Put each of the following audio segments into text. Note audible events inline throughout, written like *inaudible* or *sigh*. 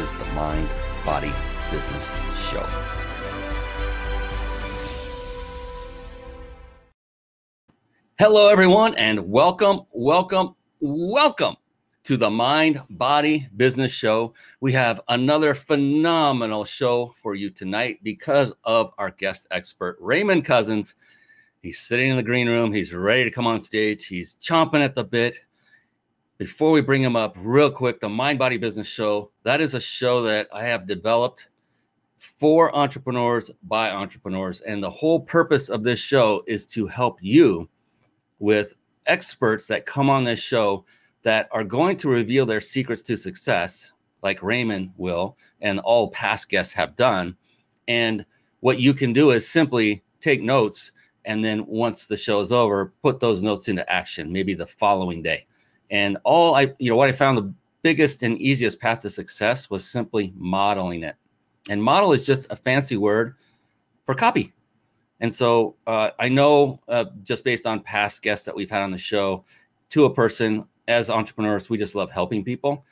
is the Mind Body Business Show. Hello, everyone, and welcome, welcome, welcome to the Mind Body Business Show. We have another phenomenal show for you tonight because of our guest expert, Raymond Couzens. He's sitting in the green room, he's ready to come on stage, he's chomping at the bit before we bring him up, real quick, the Mind Body Business Show. That is a show that I have developed for entrepreneurs by entrepreneurs. And the whole purpose of this show is to help you with experts that come on this show that are going to reveal their secrets to success, like Raymond will, and all past guests have done. And what you can do is simply take notes. And then once the show is over, put those notes into action, maybe the following day. And all I, you know, what I found the biggest and easiest path to success was simply modeling it. And model is just a fancy word for copy. And so uh, I know uh, just based on past guests that we've had on the show, to a person as entrepreneurs, we just love helping people.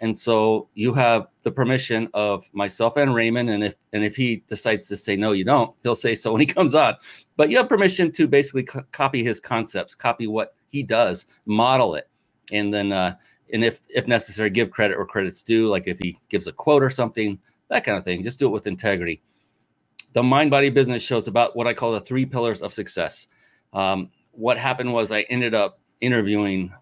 And so you have the permission of myself and Raymond. And if and if he decides to say no, you don't, he'll say so *laughs* when he comes on. But you have permission to basically co- copy his concepts, copy what he does, model it and then uh, and if if necessary, give credit where credit's due. Like if he gives a quote or something, that kind of thing. Just do it with integrity. The mind body business shows about what I call the three pillars of success. Um, what happened was I ended up interviewing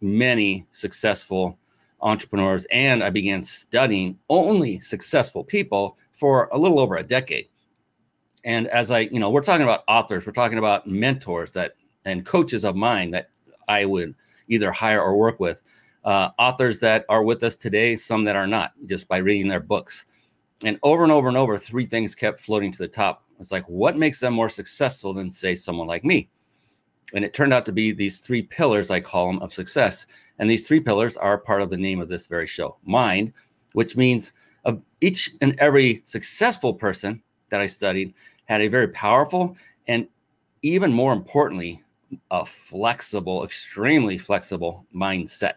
many successful entrepreneurs and I began studying only successful people for a little over a decade. And as I, you know, we're talking about authors, we're talking about mentors that and coaches of mine that I would either hire or work with. Uh, authors that are with us today, some that are not, just by reading their books. And over and over and over, three things kept floating to the top. It's like, what makes them more successful than, say, someone like me? And it turned out to be these three pillars, I call them, of success. And these three pillars are part of the name of this very show mind, which means of each and every successful person that I studied had a very powerful and even more importantly, a flexible, extremely flexible mindset.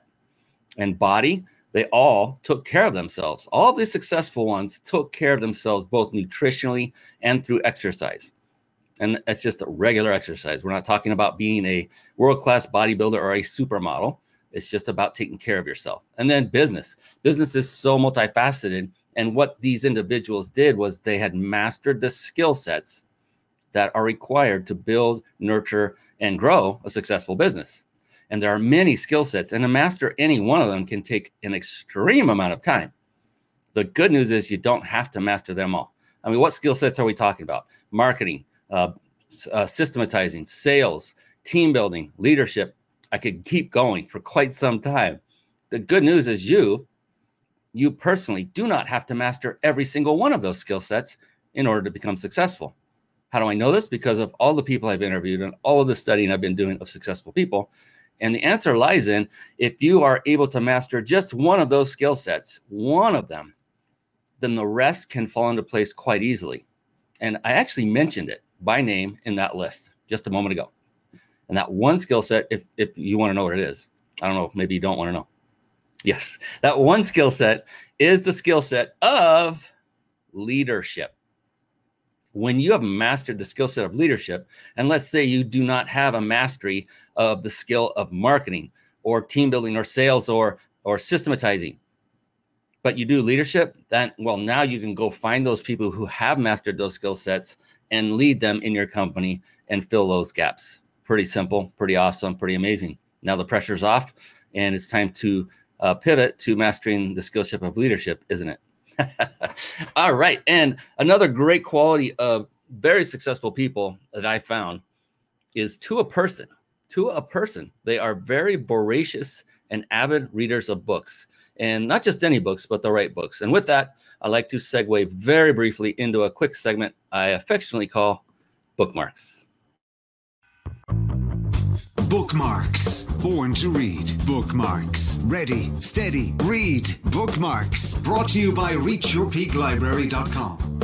And body, they all took care of themselves. All the successful ones took care of themselves both nutritionally and through exercise. And it's just a regular exercise. We're not talking about being a world class bodybuilder or a supermodel. It's just about taking care of yourself. And then business. Business is so multifaceted. And what these individuals did was they had mastered the skill sets that are required to build, nurture, and grow a successful business. And there are many skill sets, and to master any one of them can take an extreme amount of time. The good news is you don't have to master them all. I mean, what skill sets are we talking about? Marketing, uh, uh, systematizing, sales, team building, leadership. I could keep going for quite some time. The good news is you, you personally do not have to master every single one of those skill sets in order to become successful. How do I know this? Because of all the people I've interviewed and all of the studying I've been doing of successful people. And the answer lies in if you are able to master just one of those skill sets, one of them, then the rest can fall into place quite easily. And I actually mentioned it by name in that list just a moment ago. And that one skill set, if, if you want to know what it is, I don't know, maybe you don't want to know. Yes, that one skill set is the skill set of leadership when you have mastered the skill set of leadership, and let's say you do not have a mastery of the skill of marketing or team building or sales or or systematizing, but you do leadership, then well, now you can go find those people who have mastered those skill sets and lead them in your company and fill those gaps. Pretty simple, pretty awesome, pretty amazing. Now the pressure's off, and it's time to uh, pivot to mastering the skill set of leadership, isn't it? *laughs* All right. And another great quality of very successful people that I found is to a person, to a person, they are very voracious and avid readers of books, and not just any books, but the right books. And with that, I'd like to segue very briefly into a quick segment I affectionately call Bookmarks. Bookmarks. Born to read. Bookmarks. Ready, steady, read. Bookmarks. Brought to you by ReachYourPeakLibrary.com.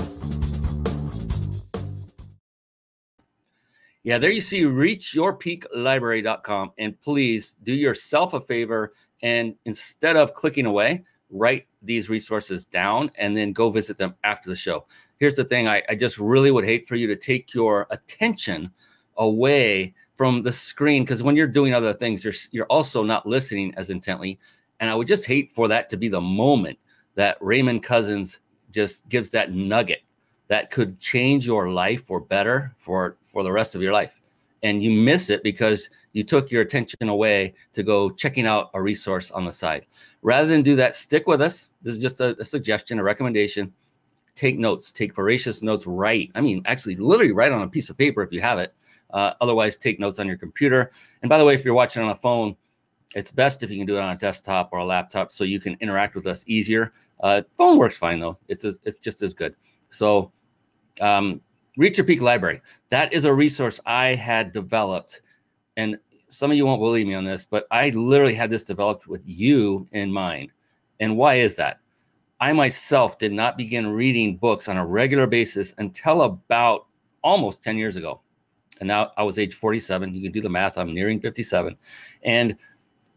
Yeah, there you see reachyourpeaklibrary.com. And please do yourself a favor and instead of clicking away, write these resources down and then go visit them after the show. Here's the thing I, I just really would hate for you to take your attention away from the screen because when you're doing other things, you're, you're also not listening as intently. And I would just hate for that to be the moment that Raymond Couzens just gives that nugget that could change your life for better for for the rest of your life. And you miss it because you took your attention away to go checking out a resource on the side. Rather than do that stick with us. This is just a, a suggestion a recommendation. Take notes. Take voracious notes. Write. I mean actually literally write on a piece of paper if you have it uh, otherwise take notes on your computer and by the way if you're watching on a phone it's best if you can do it on a desktop or a laptop so you can interact with us easier uh, phone works fine though it's as, it's just as good so um, Reach Your Peak Library. That is a resource I had developed. And some of you won't believe me on this, but I literally had this developed with you in mind. And why is that? I myself did not begin reading books on a regular basis until about almost 10 years ago. And now I was age 47. You can do the math. I'm nearing 57. And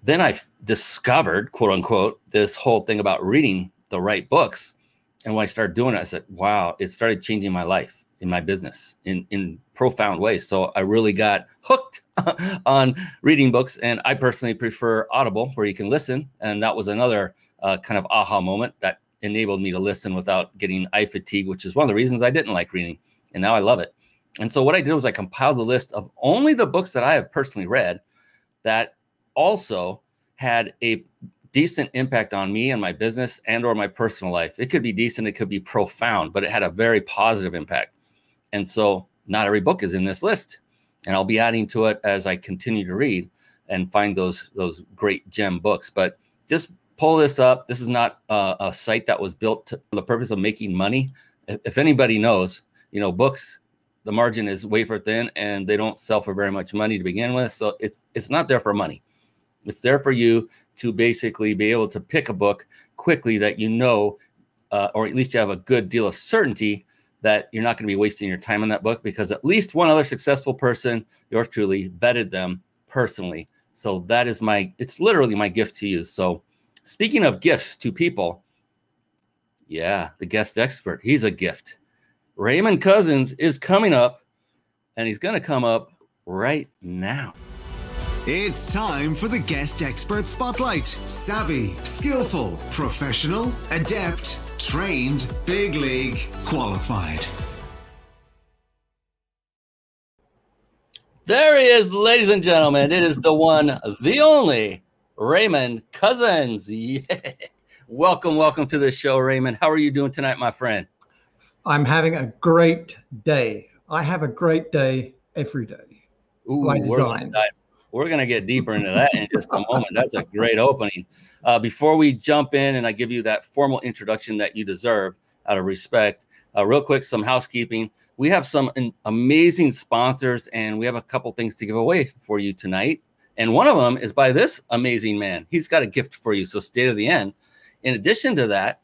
then I discovered, quote unquote, this whole thing about reading the right books. And when I started doing it, I said, wow, it started changing my life in my business in, in profound ways. So I really got hooked *laughs* on reading books. And I personally prefer Audible, where you can listen. And that was another uh, kind of aha moment that enabled me to listen without getting eye fatigue, which is one of the reasons I didn't like reading. And now I love it. And so what I did was I compiled a list of only the books that I have personally read that also had a decent impact on me and my business and or my personal life. It could be decent, it could be profound, but it had a very positive impact. And so not every book is in this list. And I'll be adding to it as I continue to read and find those those great gem books. But just pull this up. This is not a, a site that was built to, for the purpose of making money. If, if anybody knows, you know, books, the margin is wafer thin and they don't sell for very much money to begin with. So it's it's not there for money. It's there for you to basically be able to pick a book quickly that you know, uh, or at least you have a good deal of certainty that you're not going to be wasting your time on that book because at least one other successful person, yours truly, vetted them personally. So that is my, it's literally my gift to you. So speaking of gifts to people, yeah, the guest expert, he's a gift. Raymond Couzens is coming up and he's going to come up right now. It's time for the guest expert spotlight. Savvy, skillful, professional, adept, trained, big league, qualified. There he is, ladies and gentlemen. It is the one, the only Raymond Couzens. *laughs* Yeah. Welcome, welcome to the show, Raymond. How are you doing tonight, my friend? I'm having a great day. I have a great day every day. Ooh, by design. We're going to get deeper into that in just a moment. That's a great opening. Uh, before we jump in and I give you that formal introduction that you deserve out of respect, uh, real quick, some housekeeping. We have some amazing sponsors and we have a couple things to give away for you tonight. And one of them is by this amazing man. He's got a gift for you. So stay to the end. In addition to that,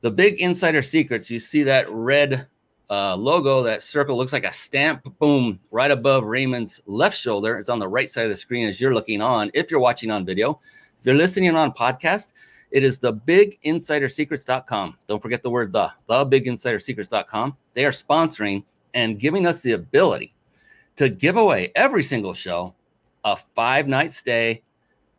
the big insider secrets, you see that red uh, logo, that circle looks like a stamp, boom, right above Raymond's left shoulder. It's on the right side of the screen as you're looking on. If you're watching on video, if you're listening on podcast, it is the biginsidersecrets.com. Don't forget the word the, the biginsidersecrets.com. They are sponsoring and giving us the ability to give away every single show a five night stay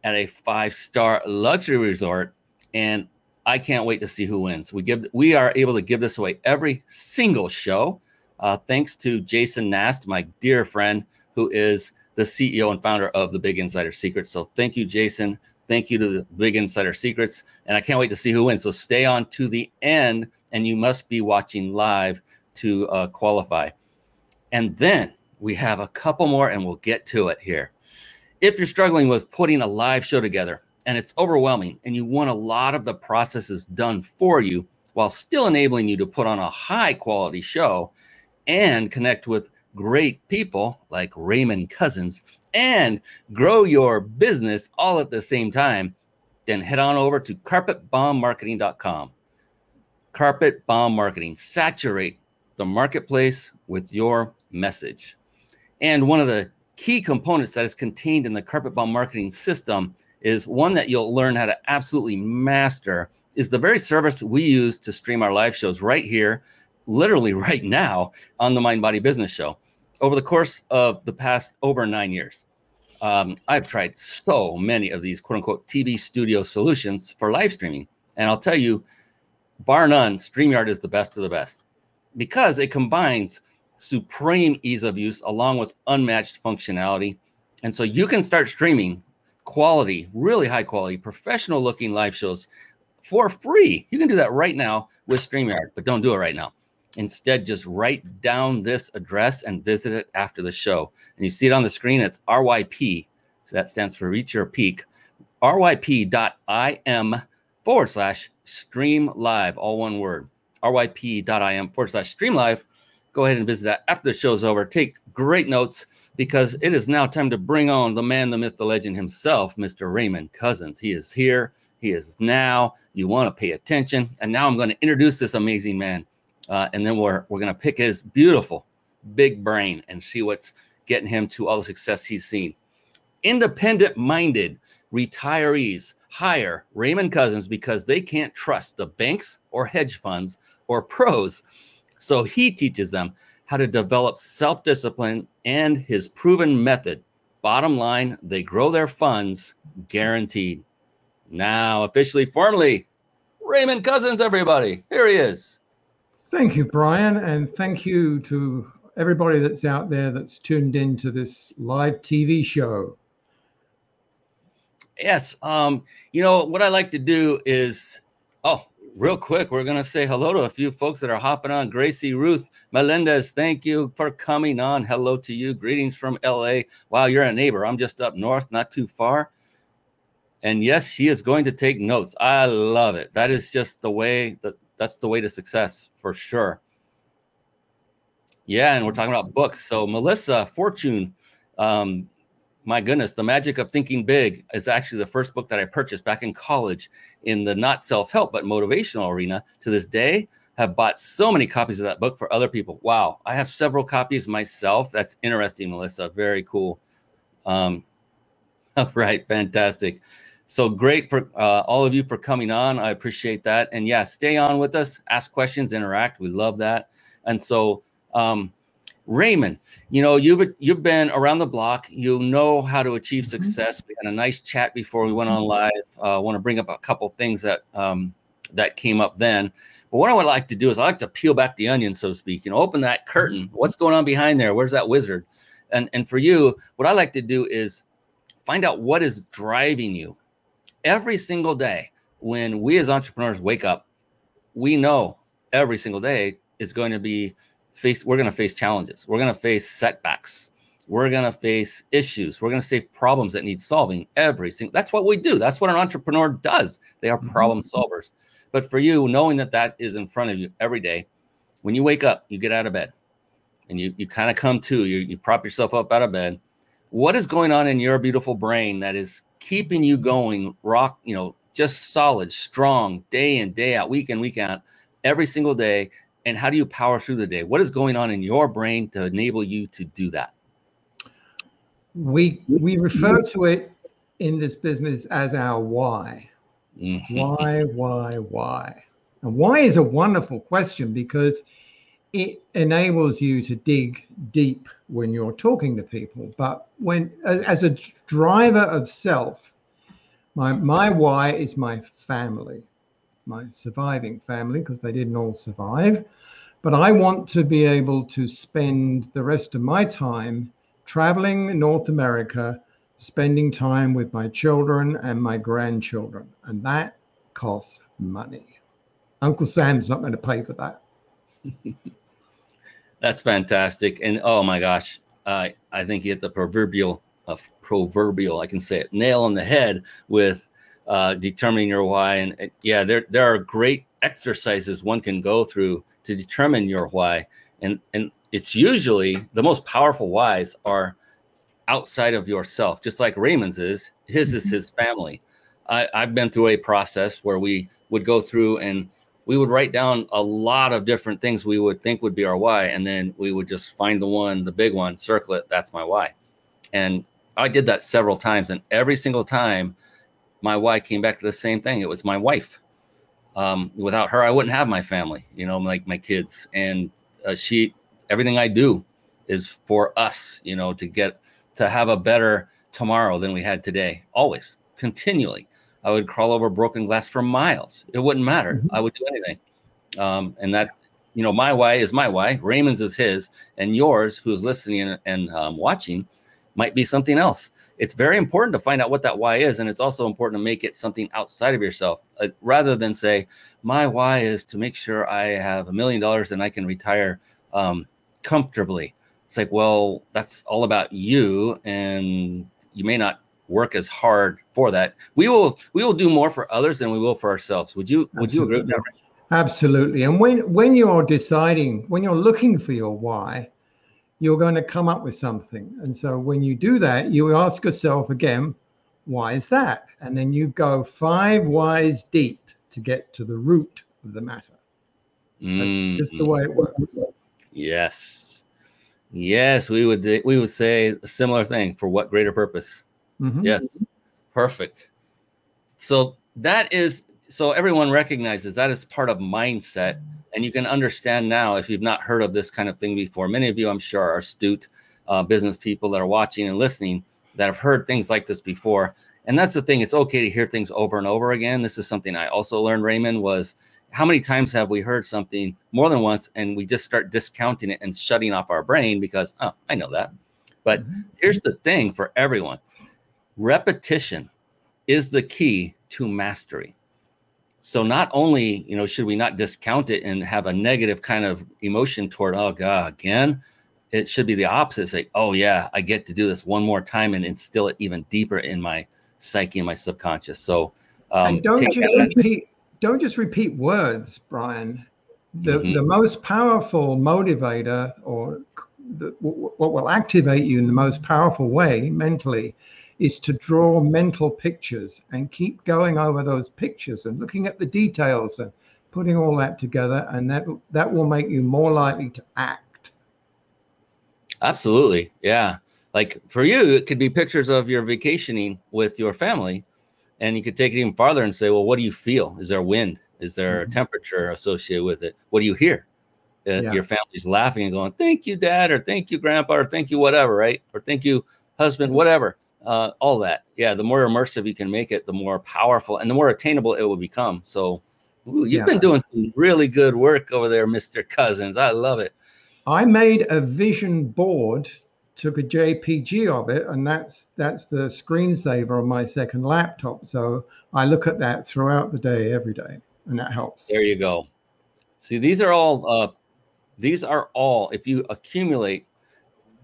at a five star luxury resort. And I can't wait to see who wins. We give we are able to give this away every single show, uh, thanks to Jason Nast, my dear friend, who is the CEO and founder of the Big Insider Secrets. So thank you, Jason. Thank you to the Big Insider Secrets, and I can't wait to see who wins. So stay on to the end, and you must be watching live to uh, qualify. And then we have a couple more, and we'll get to it here. If you're struggling with putting a live show together, and it's overwhelming, and you want a lot of the processes done for you while still enabling you to put on a high quality show and connect with great people like Raymond Couzens and grow your business all at the same time, then head on over to carpetbombmarketing.com. Carpet Bomb Marketing. Saturate the marketplace with your message. And one of the key components that is contained in the Carpet Bomb Marketing system is one that you'll learn how to absolutely master is the very service we use to stream our live shows right here, literally *laughs* right now on the Mind Body Business Show. Over the course of the past over nine years, um, I've tried so many of these quote unquote TV studio solutions for live streaming. And I'll tell you, bar none, StreamYard is the best of the best because it combines supreme ease of use along with unmatched functionality. And so you can start streaming quality, really high quality, professional looking live shows for free. You can do that right now with StreamYard, but don't do it right now. Instead, just write down this address and visit it after the show. And you see it on the screen, it's RYP. So that stands for Reach Your Peak. RYP.im forward slash stream live, all one word. RYP.im forward slash stream live. Go ahead and visit that after the show's over. Take great notes because it is now time to bring on the man, the myth, the legend himself, Mr. Raymond Couzens. He is here. He is now. You want to pay attention. And now I'm going to introduce this amazing man. Uh, and then we're, we're going to pick his beautiful big brain and see what's getting him to all the success he's seen. Independent minded retirees hire Raymond Couzens because they can't trust the banks or hedge funds or pros. So he teaches them how to develop self discipline and his proven method. Bottom line, they grow their funds guaranteed. Now, officially, formally, Raymond Couzens, everybody. Here he is. Thank you, Brian. And thank you to everybody that's out there that's tuned in to this live TV show. Yes. Um, you know, what I like to do is, oh, real quick, we're going to say hello to a few folks that are hopping on. Gracie Ruth Melendez, thank you for coming on. Hello to you. Greetings from LA. Wow, you're a neighbor. I'm just up north, not too far. And yes, she is going to take notes. I love it. That is just the way that that's the way to success for sure. Yeah, and we're talking about books. So Melissa Fortune, um, my goodness, The Magic of Thinking Big is actually the first book that I purchased back in college in the not self help, but motivational arena. To this day, have bought so many copies of that book for other people. Wow. I have several copies myself. That's interesting, Melissa. Very cool. Um, *laughs* right. Fantastic. So great for uh, all of you for coming on. I appreciate that. And yeah, stay on with us, ask questions, interact. We love that. And so, um, Raymond, you know, you've you've been around the block. You know how to achieve mm-hmm. success. We had a nice chat before we went on live. Uh, I want to bring up a couple things that um, that came up then. But what I would like to do is I like to peel back the onion, so to speak. You know, open that curtain. Mm-hmm. What's going on behind there? Where's that wizard? And and for you, what I like to do is find out what is driving you every single day. When we as entrepreneurs wake up, we know every single day is going to be face we're going to face challenges. We're going to face setbacks. We're going to face issues. We're going to face problems that need solving every single that's what we do. That's what an entrepreneur does. They are mm-hmm. problem solvers. But for you knowing that that is in front of you every day when you wake up you get out of bed and you you kind of come to you you prop yourself up out of bed what is going on in your beautiful brain that is keeping you going rock you know just solid strong day in day out week in week out every single day and how do you power through the day? What is going on in your brain to enable you to do that? We we refer to it in this business as our why. Mm-hmm. Why, why, why? And why is a wonderful question because it enables you to dig deep when you're talking to people. But when as a driver of self, my my why is my family my surviving family because they didn't all survive. But I want to be able to spend the rest of my time traveling in North America, spending time with my children and my grandchildren. And that costs money. Uncle Sam's not going to pay for that. *laughs* That's fantastic. And oh my gosh, I I think you hit the proverbial, uh, proverbial, I can say it, nail on the head with uh, determining your why. And uh, yeah, there there are great exercises one can go through to determine your why. And and it's usually the most powerful whys are outside of yourself, just like Raymond's is. His is mm-hmm. his family. I, I've been through a process where we would go through and we would write down a lot of different things we would think would be our why, and then we would just find the one, the big one, circle it. That's my why. And I did that several times, and every single time, my why came back to the same thing. It was my wife. Um, without her, I wouldn't have my family. You know, like my kids, and uh, she. Everything I do is for us. You know, to get to have a better tomorrow than we had today. Always, continually. I would crawl over broken glass for miles. It wouldn't matter. Mm-hmm. I would do anything. Um, and that, you know, my why is my why. Raymond's is his, and yours, who's listening and, and um, watching, might be something else. It's very important to find out what that why is, and it's also important to make it something outside of yourself, uh, rather than say, my why is to make sure I have a million dollars and I can retire um, comfortably. It's like, well, that's all about you, and you may not work as hard for that. We will we will do more for others than we will for ourselves. Would you Absolutely. would you agree with that? Absolutely. And when when you're deciding, when you're looking for your why, you're going to come up with something. And so when you do that, you ask yourself again, why is that? And then you go five whys deep to get to the root of the matter. That's mm-hmm. just the way it works. Yes. Yes, we would we would say a similar thing for what greater purpose. Mm-hmm. Yes. Perfect. So that is so everyone recognizes that is part of mindset. And you can understand now if you've not heard of this kind of thing before. Many of you, I'm sure, are astute uh, business people that are watching and listening that have heard things like this before. And that's the thing; it's okay to hear things over and over again. This is something I also learned, Raymond. Was how many times have we heard something more than once, and we just start discounting it and shutting off our brain because oh, I know that. But mm-hmm. here's the thing for everyone: repetition is the key to mastery. So not only, you know, should we not discount it and have a negative kind of emotion toward, oh God, again, it should be the opposite. Say, oh yeah, I get to do this one more time and instill it even deeper in my psyche and my subconscious. So um, and don't just repeat, don't just repeat words, Brian. The mm-hmm. the most powerful motivator or the, what will activate you in the most powerful way mentally is to draw mental pictures and keep going over those pictures and looking at the details and putting all that together and that that will make you more likely to act. Absolutely yeah. Like for you it could be pictures of your vacationing with your family and you could take it even farther and say well what do you feel? Is there wind? Is there mm-hmm. a temperature associated with it? What do you hear? Uh, yeah. your family's laughing and going thank you dad or thank you grandpa or thank you whatever right? Or thank you husband whatever uh, all that. Yeah, the more immersive you can make it, the more powerful and the more attainable it will become. So, ooh, you've yeah. been doing some really good work over there, Mr. Couzens. I love it. I made a vision board, took a JPG of it, and that's that's the screensaver on my second laptop. So I look at that throughout the day, every day, and that helps. There you go. See, these are all uh, these are all if you accumulate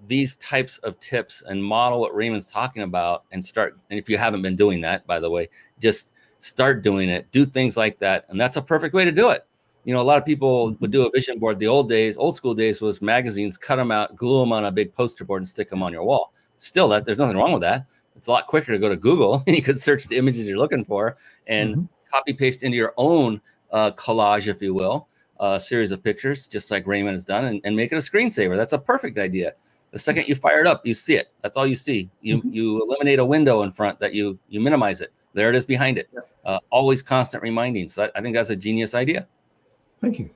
these types of tips and model what Raymond's talking about and start. And if you haven't been doing that, by the way, just start doing it. Do things like that. And that's a perfect way to do it. You know, a lot of people would do a vision board. The old days, old school days was magazines, cut them out, glue them on a big poster board and stick them on your wall. Still, that there's nothing wrong with that. It's a lot quicker to go to Google *laughs* and you could search the images you're looking for and mm-hmm. copy paste into your own uh, collage, if you will, a series of pictures, just like Raymond has done, and, and make it a screensaver. That's a perfect idea. The second you fire it up, you see it. That's all you see. You mm-hmm. you eliminate a window in front that you you minimize it. There it is behind it. Uh, always constant reminding. So I, I, think that's a genius idea. Thank you.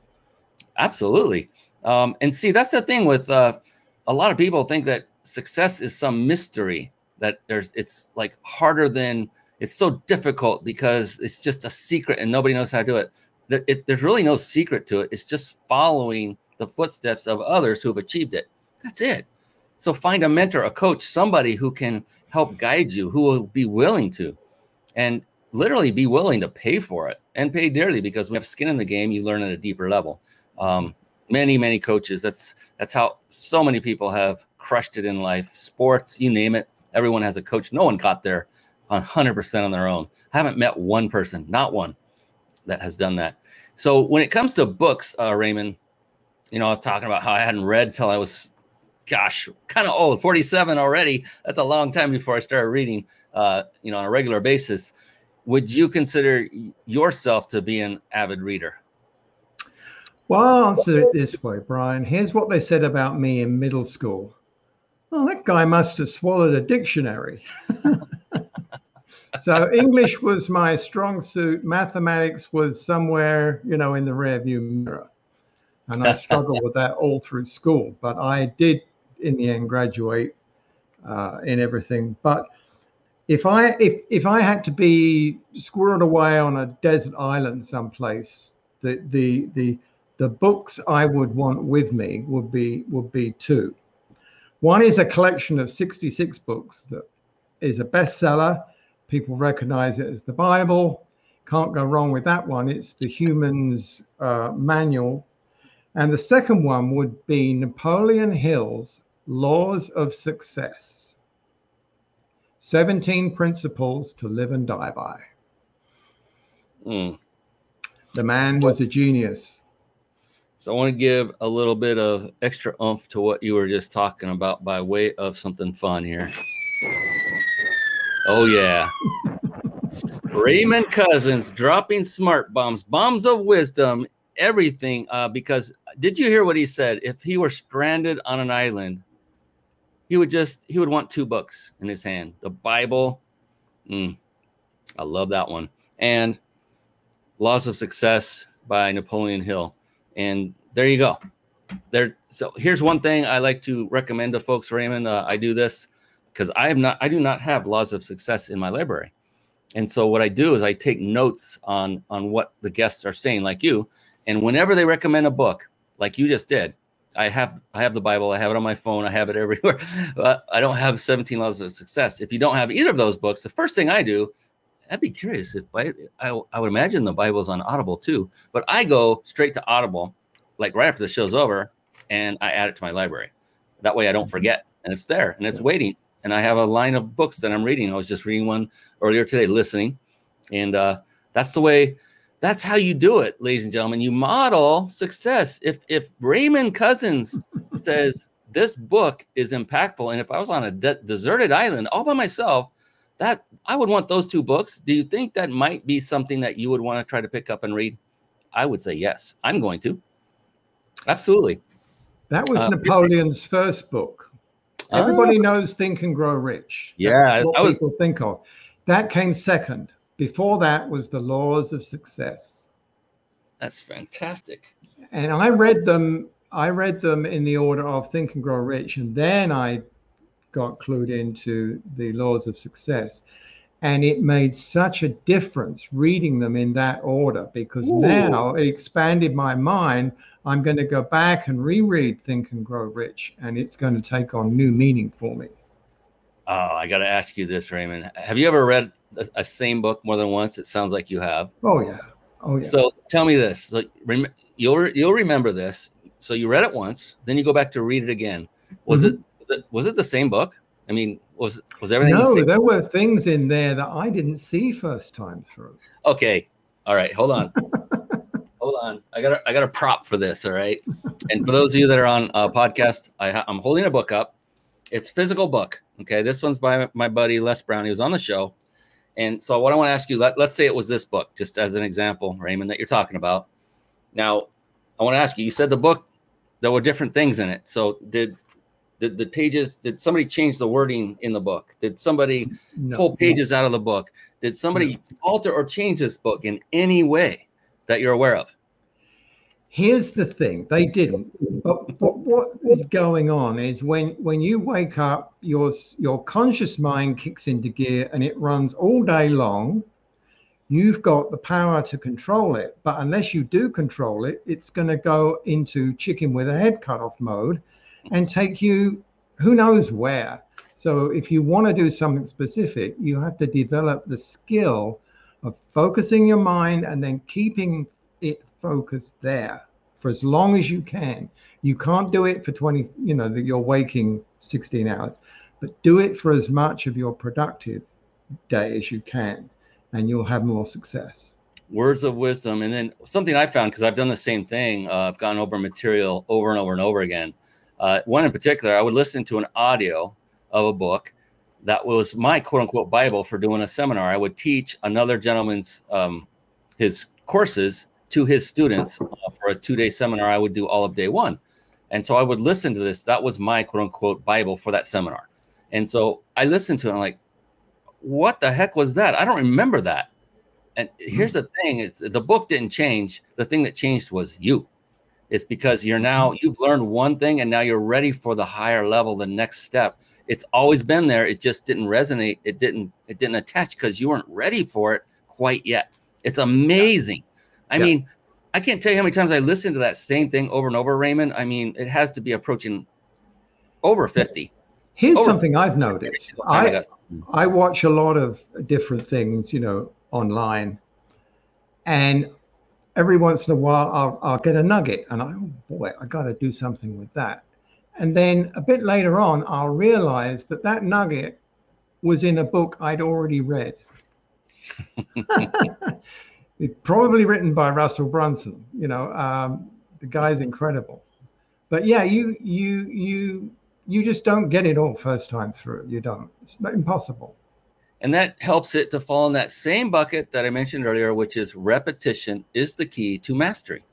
Absolutely. Um, and see, that's the thing with uh, a lot of people think that success is some mystery that there's it's like harder than it's so difficult because it's just a secret and nobody knows how to do it. There, it there's really no secret to it. It's just following the footsteps of others who have achieved it. That's it. So find a mentor, a coach, somebody who can help guide you, who will be willing to, and literally be willing to pay for it and pay dearly because we have skin in the game. You learn at a deeper level. Um, many, many coaches. That's that's how so many people have crushed it in life. Sports, you name it. Everyone has a coach. No one got there 100% on their own. I haven't met one person, not one, that has done that. So when it comes to books, uh, Raymond, you know, I was talking about how I hadn't read till I was, gosh, kind of old, 47 already. That's a long time before I started reading, uh, you know, on a regular basis. Would you consider yourself to be an avid reader? Well, I'll answer it this way, Brian. Here's what they said about me in middle school. Well, that guy must have swallowed a dictionary. *laughs* so English was my strong suit. Mathematics was somewhere, you know, in the rearview mirror. And I *laughs* struggled with that all through school. But I did, in the end, graduate uh, in everything. But if I if if I had to be squirreled away on a desert island someplace, the the the the books I would want with me would be would be two. One is a collection of 66 books that is a bestseller. People recognize it as the Bible. Can't go wrong with that one. It's the Human's uh, Manual. And the second one would be Napoleon Hill's Laws of Success 17 Principles to Live and Die by. Mm. The man was a genius. So I want to give a little bit of extra oomph to what you were just talking about by way of something fun here. Oh yeah. *laughs* Raymond Couzens dropping smart bombs, bombs of wisdom, everything. Uh, because did you hear what he said? If he were stranded on an island, he would just he would want two books in his hand: the Bible. Mm, I love that one, and Laws of Success by Napoleon Hill. And there you go. There. So here's one thing I like to recommend to folks, Raymond. Uh, I do this because I am not. I do not have laws of success in my library. And so what I do is I take notes on on what the guests are saying, like you. And whenever they recommend a book, like you just did, I have I have the Bible. I have it on my phone. I have it *laughs* everywhere. But I don't have 17 laws of success. If you don't have either of those books, the first thing I do I'd be curious if I, I, I would imagine the Bible's on Audible too, but I go straight to Audible, like right after the show's over, and I add it to my library. That way I don't mm-hmm. forget, and it's there and it's waiting. And I have a line of books that I'm reading. I was just reading one earlier today, listening, and uh, that's the way. That's how you do it, ladies and gentlemen. You model success. If if Raymond Couzens *laughs* says this book is impactful, and if I was on a de- deserted island all by myself that I would want those two books. Do you think that might be something that you would want to try to pick up and read? I would say yes. I'm going to. Absolutely. That was uh, Napoleon's first book. Everybody uh, knows Think and Grow Rich. yeah, what was, people think of. That came second. Before that was the Laws of Success. That's fantastic. And I read them. I read them in the order of Think and Grow Rich, and then I got clued into the laws of success. And it made such a difference reading them in that order because Ooh. now it expanded my mind. I'm going to go back and reread Think and Grow Rich, and it's going to take on new meaning for me. Oh, I got to ask you this, Raymond. Have you ever read a, a, same book more than once? It sounds like you have. Oh yeah. Oh yeah. So tell me this. Like, rem- you'll you'll remember this. So you read it once, then you go back to read it again. Was mm-hmm. it was it the same book? I mean, was was everything? No, the there were things in there that I didn't see first time through. Okay, all right, hold on, *laughs* hold on. I got a, I got a prop for this. All right, and for those of you that are on a podcast, I ha- I'm holding a book up. It's physical book. Okay, this one's by my buddy Les Brown. He was on the show, and so what I want to ask you, let, let's say it was this book, just as an example, Raymond, that you're talking about. Now, I want to ask you. You said the book there were different things in it. So did did the pages did somebody change the wording in the book did somebody no, pull pages no. out of the book did somebody no. alter or change this book in any way that you're aware of here's the thing they didn't but, but what is going on is when when you wake up your your conscious mind kicks into gear and it runs all day long you've got the power to control it but unless you do control it it's going to go into chicken with a head cut off mode and take you who knows where. So if you want to do something specific, you have to develop the skill of focusing your mind and then keeping it focused there for as long as you can. You can't do it for 20, you know, that you're waking 16 hours, but do it for as much of your productive day as you can, and you'll have more success. Words of wisdom. And then something I found, because I've done the same thing, uh, I've gone over material over and over and over again. Uh, one in particular, I would listen to an audio of a book that was my quote unquote Bible for doing a seminar. I would teach another gentleman's um, his courses to his students uh, for a two day seminar. I would do all of day one. And so I would listen to this. That was my quote unquote Bible for that seminar. And so I listened to it. I'm like, what the heck was that? I don't remember that. And here's the thing: it's the book didn't change. The thing that changed was you. It's because you're now you've learned one thing and now you're ready for the higher level, the next step. It's always been there. It just didn't resonate. It didn't it didn't attach because you weren't ready for it quite yet. It's amazing. I yeah. mean, I can't tell you how many times I listened to that same thing over and over, Raymond. I mean, it has to be approaching over 50. Here's over something 50. I've noticed. I, I watch a lot of different things, you know, online. And every once in a while, I'll, I'll get a nugget and I, oh boy, I got to do something with that. And then a bit later on, I'll realize that that nugget was in a book I'd already read. *laughs* *laughs* probably written by Russell Brunson. You know, um, the guy's incredible. But yeah, you you you you just don't get it all first time through. You don't. It's impossible. And that helps it to fall in that same bucket that I mentioned earlier, which is repetition is the key to mastery.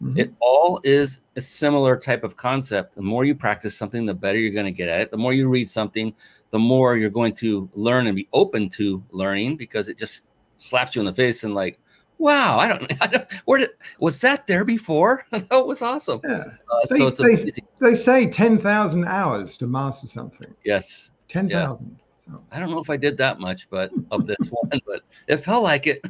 Mm-hmm. It all is a similar type of concept. The more you practice something, the better you're going to get at it. The more you read something, the more you're going to learn and be open to learning because it just slaps you in the face and like, wow, I don't, *laughs* I don't where did, was that there before? *laughs* that was awesome. Yeah. Uh, they, so they, they, say 10,000 hours to master something. Yes. 10,000. Yes. I don't know if I did that much, but of this *laughs* one, but it felt like it.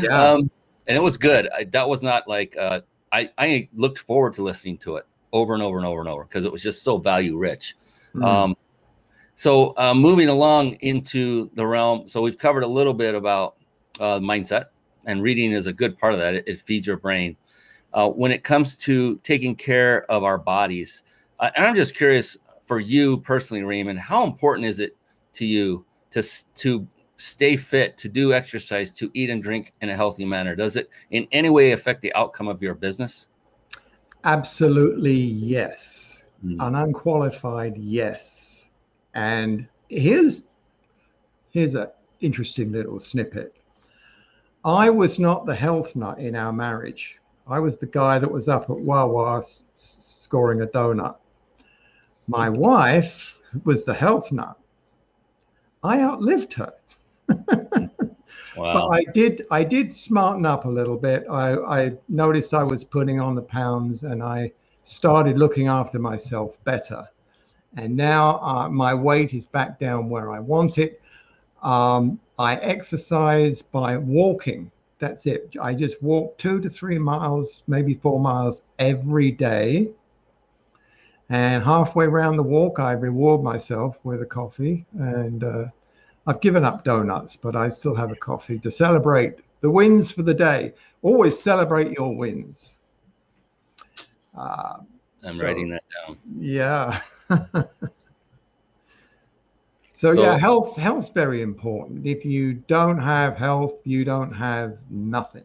yeah. Um, and it was good. I, that was not like, uh, I, I looked forward to listening to it over and over and over and over because it was just so value rich. Mm. Um, so uh, moving along into the realm, so we've covered a little bit about uh, mindset, and reading is a good part of that. It, it feeds your brain. Uh, when it comes to taking care of our bodies, uh, and I'm just curious for you personally, Raymond, how important is it to you to to stay fit, to do exercise, to eat and drink in a healthy manner? Does it in any way affect the outcome of your business? Absolutely, yes. Mm. An unqualified yes. And here's here's an interesting little snippet. I was not the health nut in our marriage. I was the guy that was up at Wawa scoring a donut. My wife was the health nut. I outlived her. *laughs* wow. But I did I did smarten up a little bit. I, I noticed I was putting on the pounds and I started looking after myself better. And now uh, my weight is back down where I want it. Um, I exercise by walking. That's it. I just walk two to three miles, maybe four miles every day. And halfway around the walk, I reward myself with a coffee. And uh, I've given up donuts, but I still have a coffee to celebrate the wins for the day. Always celebrate your wins. Uh, I'm so, writing that down. Yeah. *laughs* So, so yeah, health health's very important. If you don't have health, you don't have nothing.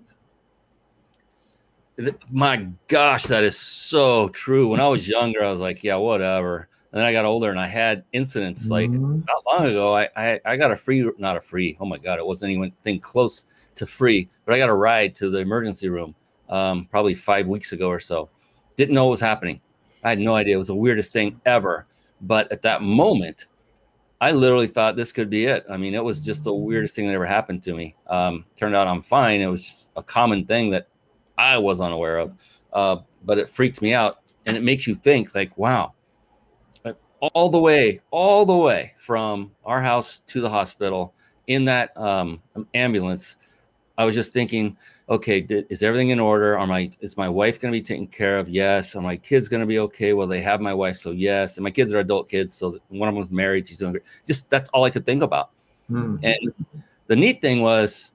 My gosh, that is so true. When I was younger, I was like, yeah, whatever. And then I got older and I had incidents like mm-hmm. not long ago. I, I, I got a free, not a free. Oh my god, it wasn't anything close to free, but I got a ride to the emergency room um, probably five weeks ago or so. Didn't know what was happening. I had no idea. It was the weirdest thing ever. But at that moment, I literally thought this could be it. I mean, it was just the weirdest thing that ever happened to me. Um, turned out I'm fine. It was just a common thing that I was unaware of, uh, but it freaked me out. And it makes you think, like, wow, all the way, all the way from our house to the hospital in that um, ambulance. I was just thinking, okay, did, is everything in order? Are my is my wife going to be taken care of? Yes. Are my kids going to be okay? Well, they have my wife, so yes. And my kids are adult kids, so one of them was married. She's doing great. Just that's all I could think about. Hmm. And the neat thing was,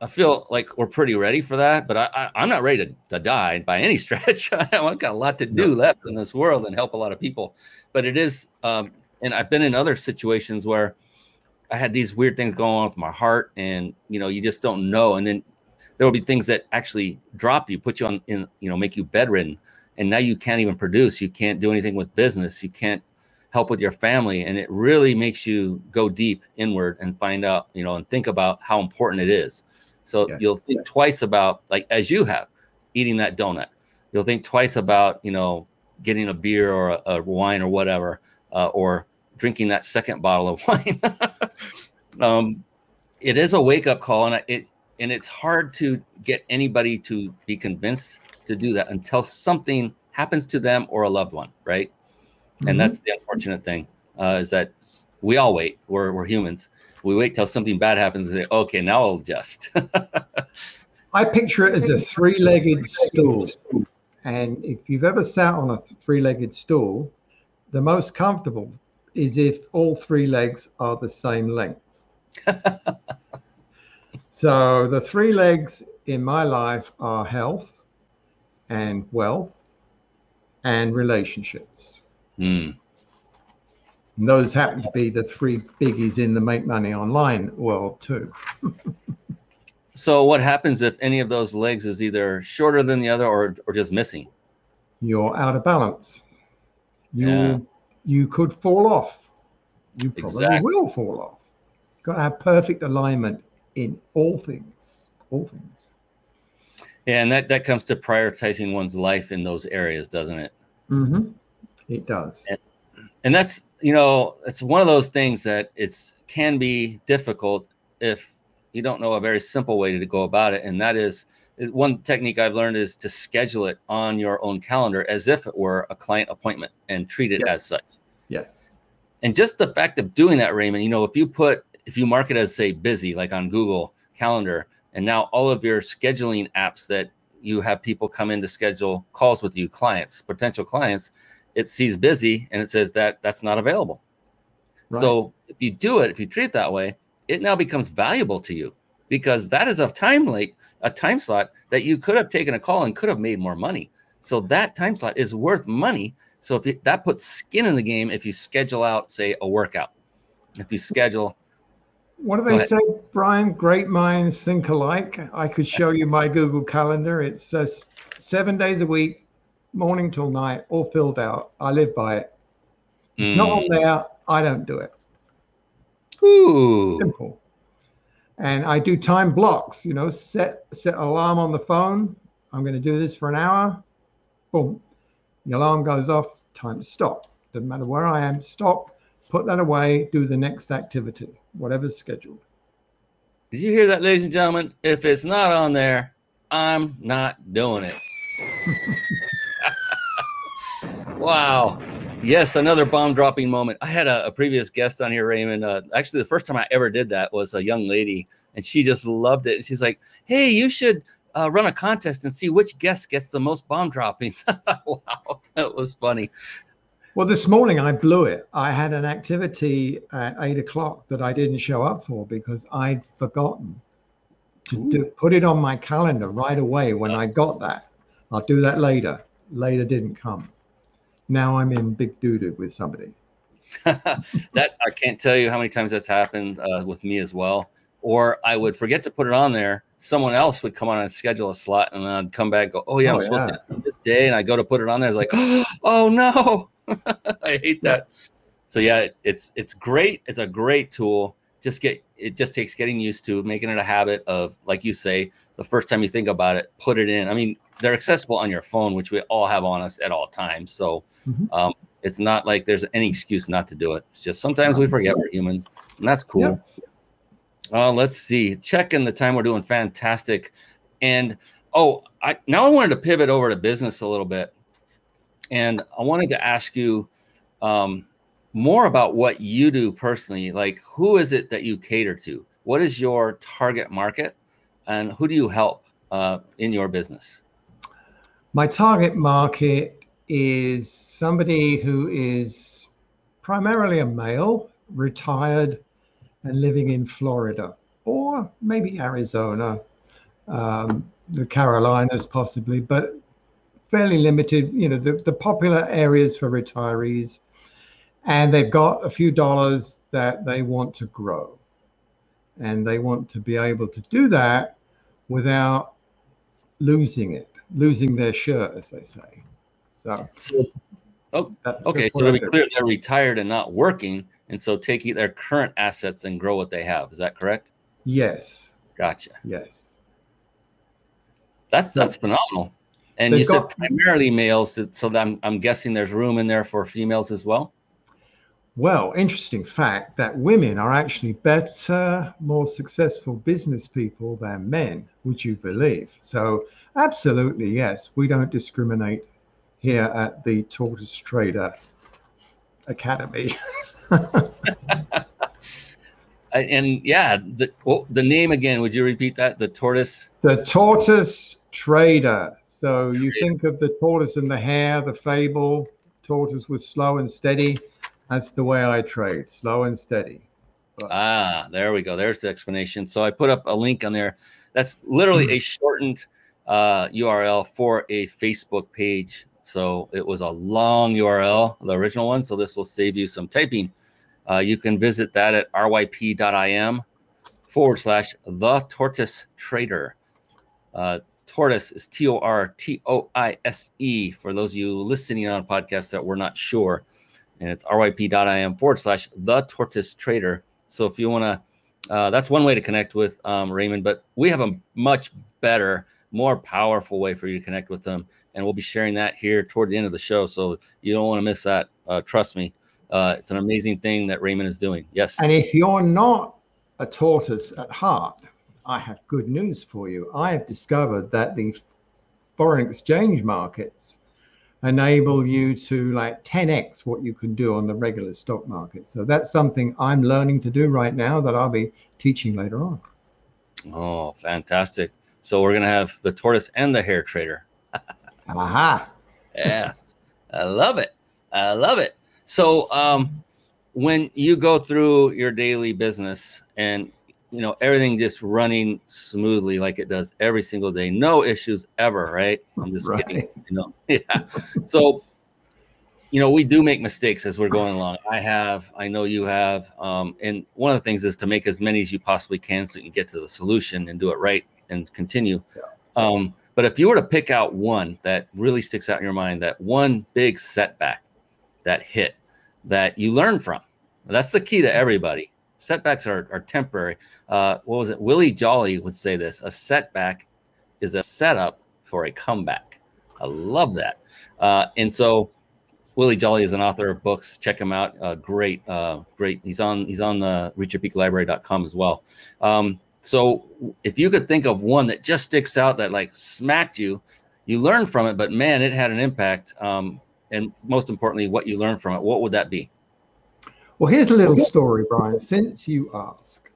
I feel like we're pretty ready for that, but I, I am not ready to, to die by any *laughs* stretch. I've got a lot to do left in this world and help a lot of people. But it is, um, and I've been in other situations where I had these weird things going on with my heart, and you know, you just don't know. And then there will be things that actually drop you, put you on, in, you know, make you bedridden, and now you can't even produce. You can't do anything with business. You can't help with your family, and it really makes you go deep inward and find out, you know, and think about how important it is. So yeah. you'll think twice about, like as you have, eating that donut. You'll think twice about, you know, getting a beer or a, a wine or whatever, uh, or drinking that second bottle of *laughs* wine. um, it is a wake up call, and it and it's hard to get anybody to be convinced to do that until something happens to them or a loved one, right? Mm-hmm. And that's the unfortunate thing uh, is that we all wait. We're we're humans. We wait till something bad happens and say, okay, now I'll adjust. *laughs* I picture it as a three-legged stool. And if you've ever sat on a three-legged stool, the most comfortable is if all three legs are the same length. *laughs* so the three legs in my life are health and wealth and relationships. Mm. And those happen to be the three biggies in the make money online world too. *laughs* so what happens if any of those legs is either shorter than the other or, or just missing? You're out of balance. You yeah you could fall off. You probably exactly. will fall off. You've got to have perfect alignment in all things. All things. Yeah, and that that comes to prioritizing one's life in those areas, doesn't it? Mm-hmm. It does. And, and that's you know it's one of those things that it's can be difficult if you don't know a very simple way to go about it, and that is one technique I've learned is to schedule it on your own calendar as if it were a client appointment and treat it yes. as such. Yes. And just the fact of doing that, Raymond, you know, if you put, if you mark it as, say, busy, like on Google Calendar, and now all of your scheduling apps that you have people come in to schedule calls with you, clients, potential clients, it sees busy and it says that that's not available. Right. So if you do it, if you treat it that way, it now becomes valuable to you because that is a time late a time slot that you could have taken a call and could have made more money. So that time slot is worth money. So if that puts skin in the game, if you schedule out, say, a workout, if you schedule. What do they say, Brian? Great minds think alike. I could show you my Google Calendar. It's uh, seven days a week, morning till night, all filled out. I live by it. It's mm. not on hmm. there. I don't do it. Ooh. Simple and I do time blocks. You know, set set alarm on the phone. I'm going to do this for an hour. Boom, the alarm goes off. Time to stop. Doesn't matter where I am. Stop. Put that away. Do the next activity, whatever's scheduled. Did you hear that, ladies and gentlemen? If it's not on there, I'm not doing it. *laughs* wow. Yes, another bomb dropping moment. I had a, a previous guest on here, Raymond. Uh, actually, the first time I ever did that was a young lady, and she just loved it. And she's like, "Hey, you should uh, run a contest and see which guest gets the most bomb droppings." *laughs* wow, that was funny. Well, this morning I blew it. I had an activity at eight o'clock that I didn't show up for because I'd forgotten to do, put it on my calendar right away when I got that. I'll do that later. Later didn't come now I'm in big doo doo with somebody. *laughs* that I can't tell you how many times that's happened uh, with me as well. Or I would forget to put it on there. Someone else would come on and schedule a slot, and then I'd come back, go, "Oh yeah, I'm oh, supposed yeah. to this day," and I go to put it on there. It's like, *gasps* "Oh no, *laughs* I hate that." So yeah, it's it's great. It's a great tool. Just get it. Just takes getting used to making it a habit of, like you say, the first time you think about it, put it in. I mean, they're accessible on your phone, which we all have on us at all times. So mm-hmm. um, it's not like there's any excuse not to do it. It's just sometimes we forget we're humans, and that's cool. Uh, let's see. Checking the time. We're doing fantastic. And oh, I now I wanted to pivot over to business a little bit, and I wanted to ask you um, more about what you do personally. Like, who is it that you cater to? What is your target market, and who do you help uh, in your business? My target market is somebody who is primarily a male, retired, and living in Florida or maybe Arizona, um, the Carolinas possibly, but fairly limited, you know, the, the popular areas for retirees. And they've got a few dollars that they want to grow. and they want to be able to do that without losing it, losing their shirt, as they say. So, oh, okay. So to be clear, they're retired and not working, and so taking their current assets and grow what they have. Is that correct? Yes. Gotcha. Yes. That's that's phenomenal. And you got, said primarily males, so I'm I'm guessing there's room in there for females as well. Well, interesting fact that women are actually better, more successful business people than men, would you believe? So, absolutely, yes, we don't discriminate here at the Tortoise Trader Academy. *laughs* *laughs* Uh, and yeah, the, well, the name again, would you repeat that? The tortoise? The Tortoise Trader. So, you think of the tortoise and the hare, the fable, tortoise was slow and steady that's the way I trade, slow and steady. But. Ah, there we go. There's the explanation. So I put up a link on there. That's literally hmm. a shortened uh, URL for a Facebook page. So it was a long URL, the original one. So this will save you some typing. Uh, you can visit that at ryp.im forward slash the tortoise trader. Uh, tortoise is T O R T O I S E for those of you listening on podcasts that were not sure and it's ryp.im forward slash the tortoise trader. So if you want to, uh, that's one way to connect with um, Raymond, but we have a much better, more powerful way for you to connect with them. And we'll be sharing that here toward the end of the show. So you don't want to miss that. Uh, trust me. Uh, it's an amazing thing that Raymond is doing. Yes. And if you're not a tortoise at heart, I have good news for you. I have discovered that the foreign exchange markets enable you to like 10x what you can do on the regular stock market. So that's something I'm learning to do right now that I'll be teaching later on. Oh, fantastic. So we're going to have the tortoise and the hare trader. *laughs* Aha. yeah. I love it. I love it. So um, when you go through your daily business and you know everything just running smoothly like it does every single day. No issues ever right? I'm just right. kidding you know? *laughs* Yeah. So you know we do make mistakes as we're going along. I have i know you have um, and one of the things is to make as many as you possibly can so you can get to the solution and do it right and continue. Yeah. um, but if you were to pick out one that really sticks out in your mind that one big setback that hit that you learned from that's the key to everybody setbacks are, are temporary. Uh, what was it? Willie Jolley would say this a setback is a setup for a comeback. I love that. Uh, and so Willie Jolley is an author of books. Check him out. Uh, great, uh, great. He's on he's on the reachyourpeaklibrary.com as well. Um, so if you could think of one that just sticks out that like smacked you, you learn from it, but man, it had an impact. Um, and most importantly, what you learned from it, what would that be? Well, here's a little story, Brian, since you ask.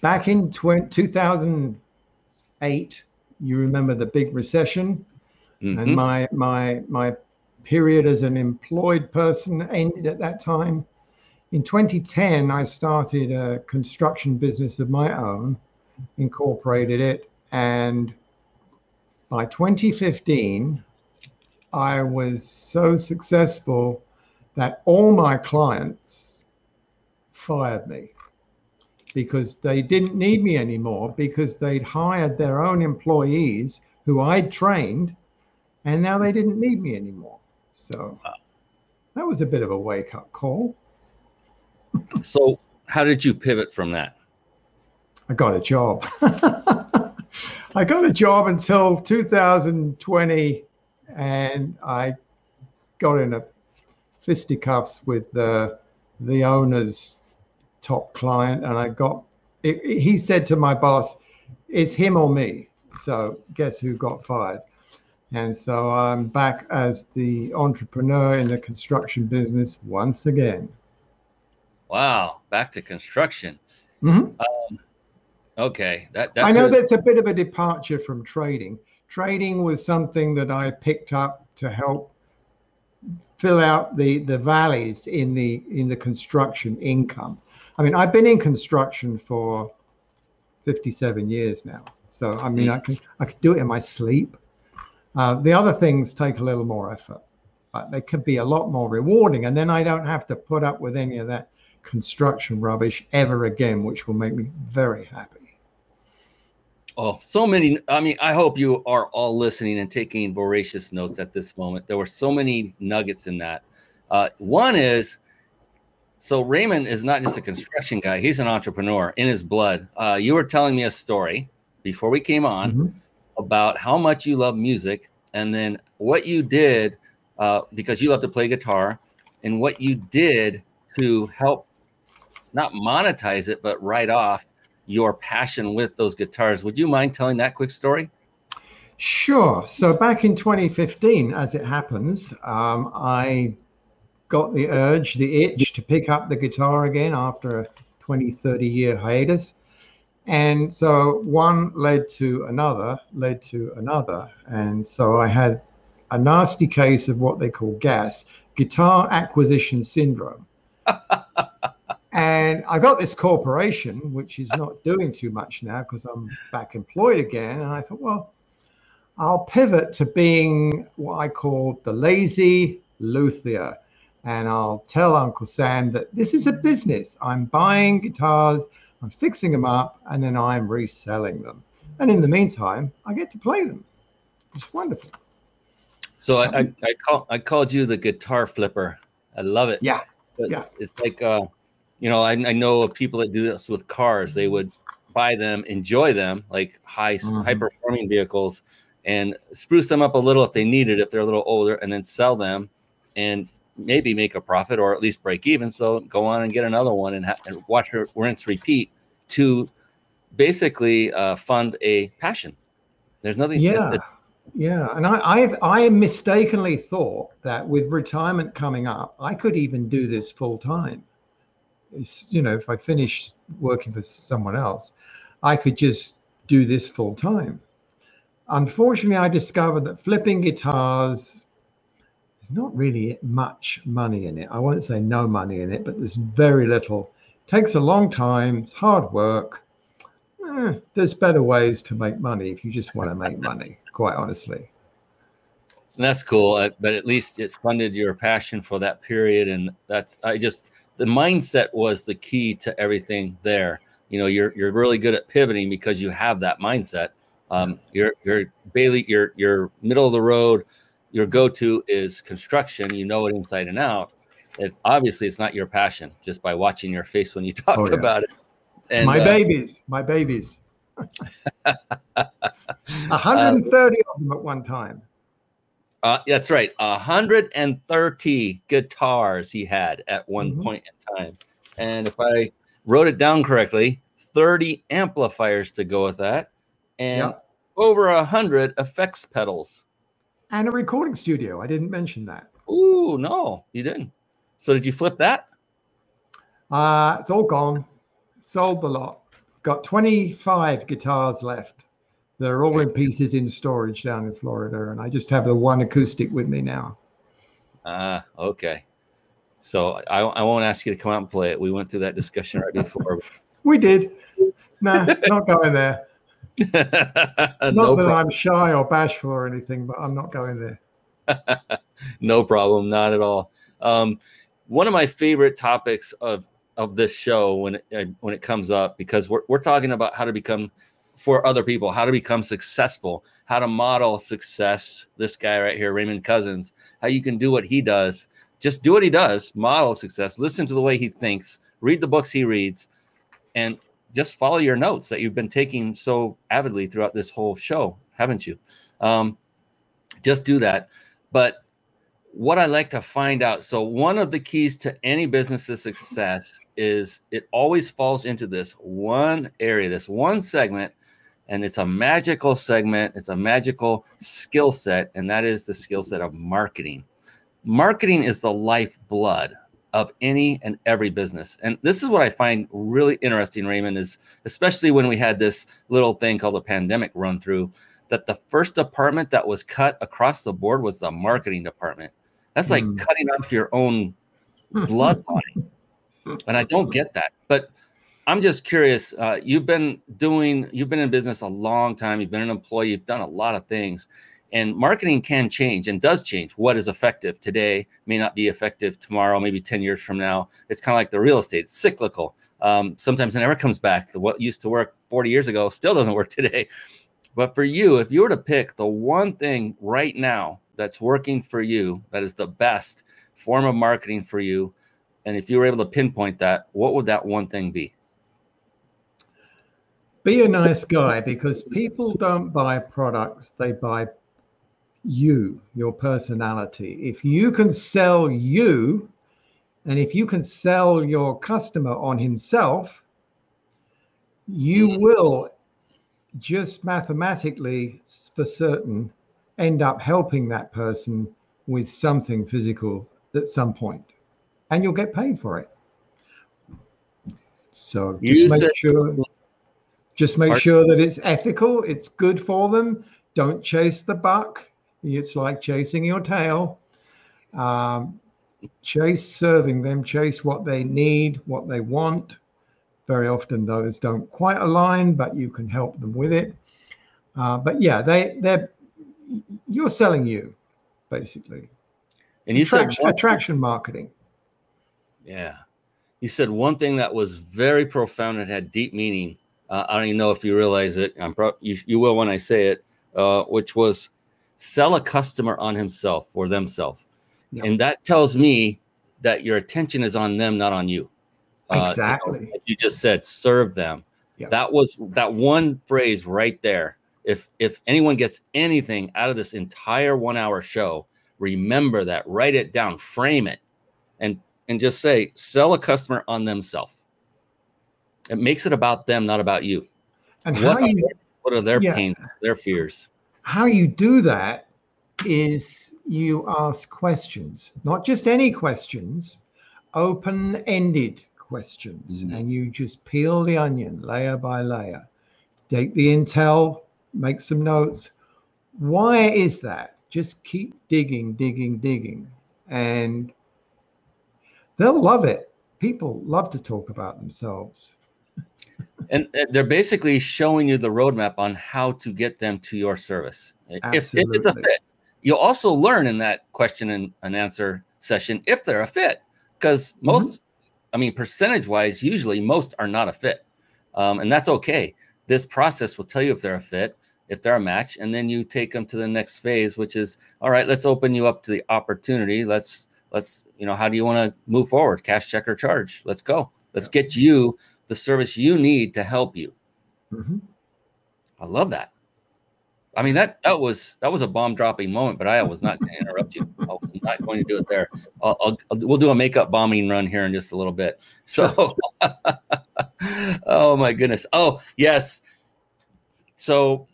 Back in 20, 2008, you remember the big recession, mm-hmm. and my my my period as an employed person ended at that time. In 2010, I started a construction business of my own, incorporated it, and by 2015, I was so successful that all my clients fired me because they didn't need me anymore because they'd hired their own employees who I'd trained and now they didn't need me anymore. So that was a bit of a wake up call. *laughs* so, how did you pivot from that? I got a job. *laughs* I got a job until 2020 and I got in a fisticuffs with the, the owners top client, and I got. It, it, he said to my boss, "It's him or me." So guess who got fired? And so I'm back as the entrepreneur in the construction business once again. Wow, back to construction. Mm-hmm. Um, okay, that, that I know that's a bit of a departure from trading. Trading was something that I picked up to help fill out the the valleys in the in the construction income. I mean, I've been in construction for 57 years now. So, I mean, I can, I can do it in my sleep. Uh, the other things take a little more effort, but they could be a lot more rewarding. And then I don't have to put up with any of that construction rubbish ever again, which will make me very happy. Oh, so many. I mean, I hope you are all listening and taking voracious notes at this moment. There were so many nuggets in that. Uh, one is so Raymond is not just a construction guy, he's an entrepreneur in his blood. Uh, you were telling me a story before we came on mm-hmm. about how much you love music and then what you did uh, because you love to play guitar and what you did to help not monetize it, but write off your passion with those guitars. Would you mind telling that quick story? Sure. So back in 2015, as it happens, um, I got the urge, the itch to pick up the guitar again after a 20, 30 year hiatus. And so one led to another, led to another. And so I had a nasty case of what they call GAS, guitar acquisition syndrome. *laughs* and I got this corporation, which is not doing too much now because I'm back employed again. And I thought, well, I'll pivot to being what I call the lazy luthier. And I'll tell Uncle Sam that this is a business. I'm buying guitars, I'm fixing them up, and then I'm reselling them. And in the meantime, I get to play them. It's wonderful. So I, I, I call I called you the guitar flipper. I love it. Yeah. But yeah. It's like uh, you know, I, I know of people that do this with cars. They would buy them, enjoy them, like high mm-hmm. high performing vehicles, and spruce them up a little if they need it, if they're a little older, and then sell them and maybe make a profit or at least break even. So go on and get another one and, ha- and watch her rinse repeat to basically uh, fund a passion. There's nothing. Yeah. yeah, and I, I've I mistakenly thought that with retirement coming up, I could even do this full time. You know, if I finish working for someone else, I could just do this full time. Unfortunately, I discovered that flipping guitars there's not really much money in it. I won't say no money in it, but there's very little. It takes a long time. It's hard work. Eh, there's better ways to make money if you just want to make money. Quite honestly. that's cool, uh, but at least it funded your passion for that period, and that's I just the mindset was the key to everything there. You know, you're you're really good at pivoting because you have that mindset. Um, you're you're Bailey, you're you're middle of the road your go-to is construction, you know it inside and out. It, obviously, it's not your passion just by watching your face when you *laughs* talked oh, yeah. about it. And, my uh, babies, my babies. *laughs* 130 uh, of them at one time. Uh, that's right. 130 guitars he had at one mm-hmm. point in time. And if I wrote it down correctly, 30 amplifiers to go with that, and yep. over 100 effects pedals and a recording studio. I didn't mention that. Ooh, no, you didn't. So did you flip that? Uh, it's all gone. Sold the lot. Got 25 guitars left. They're all in pieces in storage down in Florida, and I just have the one acoustic with me now. Ah, uh, okay. So I, I won't ask you to come out and play it. We went through that discussion right before. *laughs* we did. Nah, not going there. *laughs* not no that problem. I'm shy or bashful or anything, but I'm not going there. *laughs* no problem, not at all. Um, one of my favorite topics of of this show when it, uh, when it comes up because we're we're talking about how to become for other people, how to become successful, how to model success. This guy right here, Raymond Couzens, how you can do what he does. Just do what he does, model success, listen to the way he thinks, read the books he reads, and just follow your notes that you've been taking so avidly throughout this whole show, haven't you? Um, just do that. But what I like to find out so, one of the keys to any business's success is it always falls into this one area, this one segment, and it's a magical segment, it's a magical skill set, and that is the skill set of marketing. Marketing is the lifeblood of any and every business. And this is what I find really interesting, Raymond, is especially when we had this little thing called a pandemic run through, that the first department that was cut across the board was the marketing department. That's like mm. cutting off your own bloodline. *laughs* And I don't get that. But I'm just curious. Uh, you've been doing, you've been in business a long time. You've been an employee. You've done a lot of things. And marketing can change and does change. What is effective today may not be effective tomorrow, maybe 10 years from now. It's kind of like the real estate, it's cyclical. Um, sometimes it never comes back. The, what used to work 40 years ago still doesn't work *laughs* today. But for you, if you were to pick the one thing right now that's working for you, that is the best form of marketing for you, and if you were able to pinpoint that, what would that one thing be? Be a nice guy because people don't buy products, they buy you, your personality. If you can sell you, and if you can sell your customer on himself, you mm-hmm. will just mathematically for certain end up helping that person with something physical at some point. And you'll get paid for it. So just make sure just make sure that it's ethical it's good for them. Don't chase the buck it's like chasing your tail um, chase serving them chase what they need what they want very often those don't quite align, but you can help them with it. Uh, but yeah, they they're you're selling you basically. And you attraction, said attraction marketing. Yeah, you said one thing that was very profound and had deep meaning. Uh, I don't even know if you realize it. I'm pro- you, you will when I say it, uh, which was sell a customer on himself or themselves, yep. and that tells me that your attention is on them, not on you. Exactly. Uh, you, know, you, just said serve them. Yep. That was that one phrase right there. If if anyone gets anything out of this entire one hour show, remember that. Write it down. Frame it, and and just say sell a customer on themselves. It makes it about them, not about you. And what, how you, what are their yeah, pains, their fears? How you do that is you ask questions, not just any questions, open ended questions mm. and you just peel the onion layer by layer. Take the intel, make some notes. Why is that? Just keep digging, digging, digging. And they'll love it. People love to talk about themselves. And they're basically showing you the roadmap on how to get them to your service. If, if, it's a fit, you'll also learn in that question and, and answer session if they're a fit, because most mm-hmm. I mean, percentage wise, usually most are not a fit. Um, and that's okay. This process will tell you if they're a fit, if they're a match, and then you take them to the next phase, which is all right, let's open you up to the opportunity. Let's, let's, you know, how do you want to move forward? Cash, check, or charge? Let's go. Let's yeah. get you the service you need to help you. Mm-hmm. I love that. I mean that that was that was a bomb dropping moment, but I was not going to interrupt you. *laughs* I was not going to do it there. I'll, I'll, we'll do a makeup bombing run here in just a little bit. So, *laughs* oh my goodness. Oh yes. So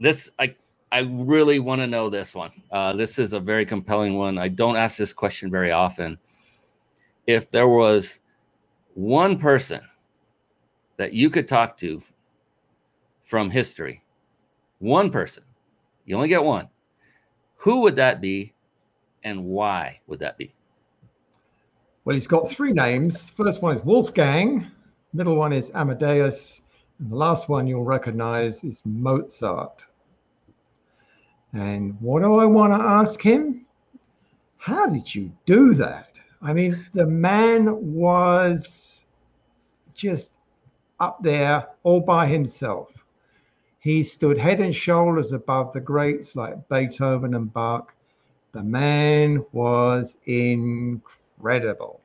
this I I really want to know this one. Uh, this is a very compelling one. I don't ask this question very often. If there was one person that you could talk to from history one person. You only get one. Who would that be and why would that be? Well, he's got three names. First one is Wolfgang, middle one is Amadeus, and the last one you'll recognize is Mozart. And what do I want to ask him? How did you do that? I mean, the man was just up there all by himself. He stood head and shoulders above the greats like Beethoven and Bach. The man was incredible.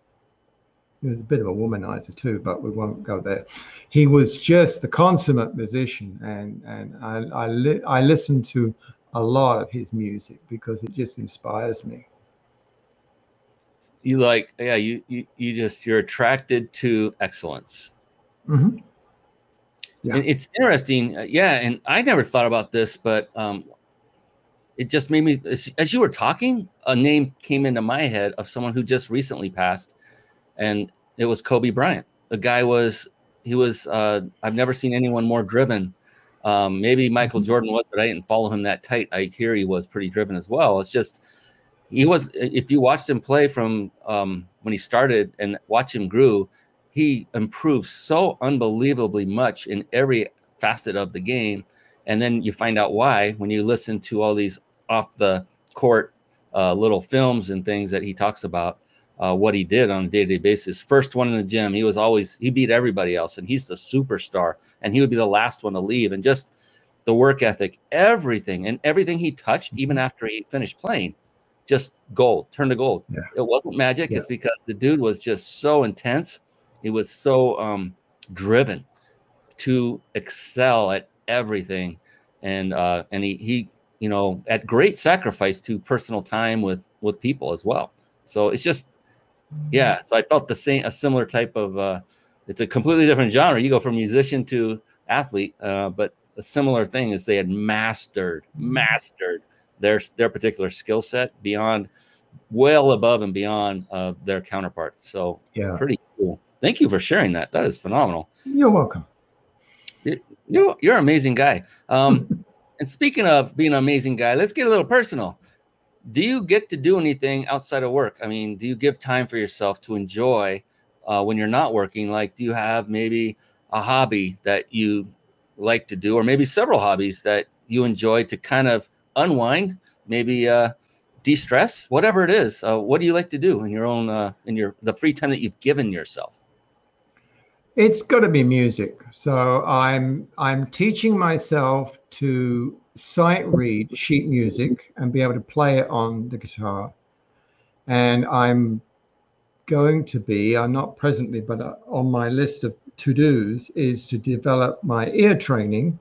He was a bit of a womanizer too, but we won't go there. He was just the consummate musician, and and I I, li- I listen to a lot of his music because it just inspires me. You like, yeah, you you, you just you're attracted to excellence. Mm-hmm. Yeah. It's interesting. Uh, yeah. And I never thought about this, but um, it just made me, as, as, you were talking, a name came into my head of someone who just recently passed. And it was Kobe Bryant. The guy was, he was, uh, I've never seen anyone more driven. Um, maybe Michael mm-hmm. Jordan was, but I didn't follow him that tight. I hear he was pretty driven as well. It's just, he was, if you watched him play from um, when he started and watch him grew, he improves so unbelievably much in every facet of the game. and then you find out why when you listen to all these off the court uh, little films and things that he talks about uh, what he did on a day-to-day basis. First one in the gym, he was always he beat everybody else, and he's the superstar, and he would be the last one to leave, and just the work ethic, everything, and everything he touched, even after he finished playing, just gold, turned to gold. Yeah. It wasn't magic; yeah. it's because the dude was just so intense. He was so um, driven to excel at everything, and uh, and he he you know at great sacrifice to personal time with with people as well. So it's just yeah. So I felt the same a similar type of uh, it's a completely different genre. You go from musician to athlete, uh, but a similar thing is they had mastered mastered their their particular skill set beyond well above and beyond uh, their counterparts. So yeah, pretty cool. Thank you for sharing that. That is phenomenal. You're welcome. You, you're an amazing guy. Um, *laughs* and speaking of being an amazing guy, let's get a little personal. Do you get to do anything outside of work? I mean, do you give time for yourself to enjoy uh, when you're not working? Like, do you have maybe a hobby that you like to do, or maybe several hobbies that you enjoy to kind of unwind, maybe uh, de-stress, whatever it is? Uh, what do you like to do in your own uh, in your the free time that you've given yourself? It's got to be music. So I'm I'm teaching myself to sight read sheet music and be able to play it on the guitar. And I'm going to be, I'm not presently, but uh, on my list of to dos is to develop my ear training,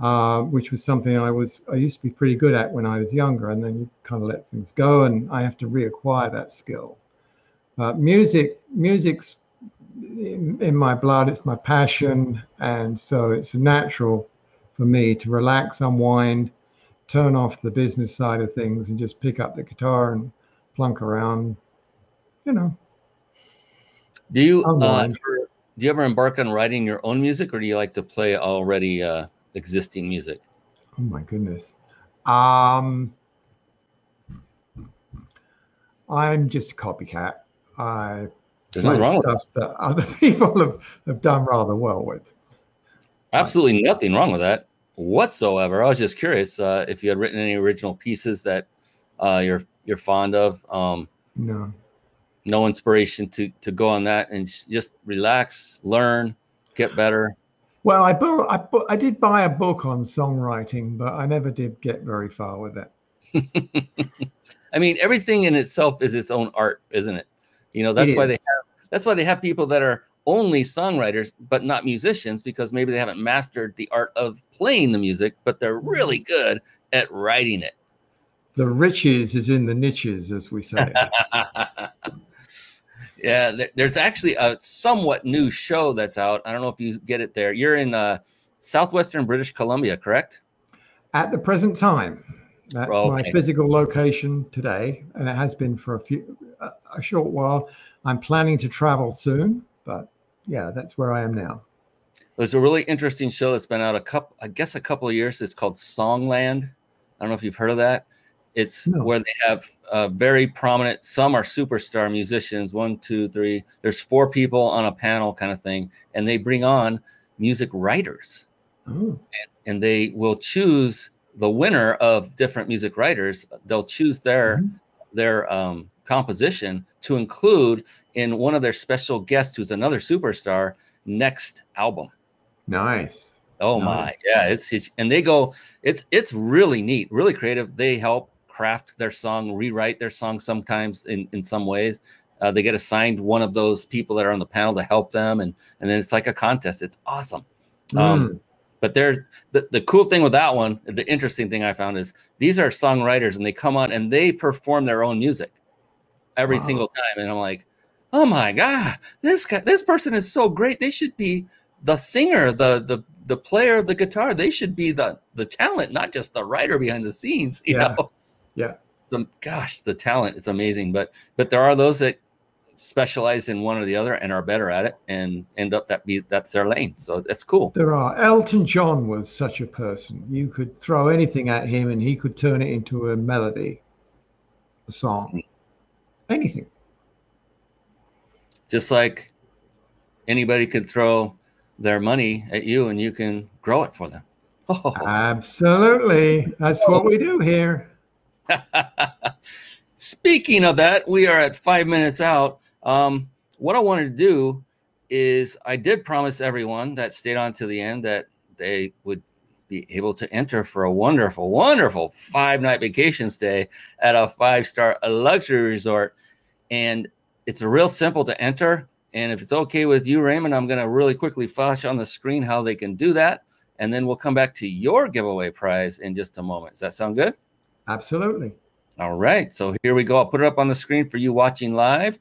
uh, which was something I was I used to be pretty good at when I was younger, and then you kind of let things go, and I have to reacquire that skill. But music, music's in, in my blood. It's my passion, and so it's natural for me to relax, unwind, turn off the business side of things, and just pick up the guitar and plunk around. You know. Do you uh, do you ever embark on writing your own music, or do you like to play already uh, existing music? Oh my goodness. Um, I'm just a copycat. I there's nothing wrong stuff with that. other *laughs* people have, have done rather well with. Absolutely nothing wrong with that whatsoever. I was just curious uh, if you had written any original pieces that uh, you're you're fond of. Um, no, no inspiration to to go on that and just relax, learn, get better. Well, I bought, I, bought, I did buy a book on songwriting, but I never did get very far with it. *laughs* I mean, everything in itself is its own art, isn't it? You know, that's why they have that's why they have people that are only songwriters but not musicians because maybe they haven't mastered the art of playing the music, but they're really good at writing it. The riches is in the niches, as we say. *laughs* yeah, there's actually a somewhat new show that's out. I don't know if you get it there. You're in uh, southwestern British Columbia, correct? At the present time, that's okay. my physical location today, and it has been for a few a short while. I'm planning to travel soon, but yeah, that's where I am now. There's a really interesting show that's been out a couple, I guess, a couple of years. It's called Songland. I don't know if you've heard of that. It's no. where they have uh, very prominent. Some are superstar musicians. One, two, three. There's four people on a panel, kind of thing, and they bring on music writers, oh. and, and, they will choose the winner of different music writers. They'll choose their mm-hmm. their um, composition to include in one of their special guests, who's another superstar, next album. Nice. Oh nice. my, yeah, it's, it's and they go, it's it's really neat, really creative. They help craft their song, rewrite their song sometimes in in some ways. Uh, they get assigned one of those people that are on the panel to help them, and and then it's like a contest. It's awesome. Mm. Um, but they're the, the cool thing with that one, the interesting thing I found is these are songwriters and they come on and they perform their own music every wow. single time. And I'm like, oh my god, this guy, this person is so great. They should be the singer, the the the player of the guitar. They should be the the talent, not just the writer behind the scenes. *laughs* You yeah. know, yeah. The, gosh, the talent is amazing. But but there are those that specialize in one or the other and are better at it and end up that be that's their lane. So that's cool. There are. Elton John was such a person. You could throw anything at him and he could turn it into a melody, a song. Anything. Just like anybody could throw their money at you and you can grow it for them. Oh. Absolutely. That's what we do here. *laughs* Speaking of that, we are at five minutes out. Um, what I wanted to do is I did promise everyone that stayed on to the end that they would be able to enter for a wonderful, wonderful five night vacation stay at a five star luxury resort. And it's real simple to enter. And if it's okay with you, Raymond, I'm going to really quickly flash on the screen how they can do that. And then we'll come back to your giveaway prize in just a moment. Does that sound good? Absolutely. All right. So here we go. I'll put it up on the screen for you watching live.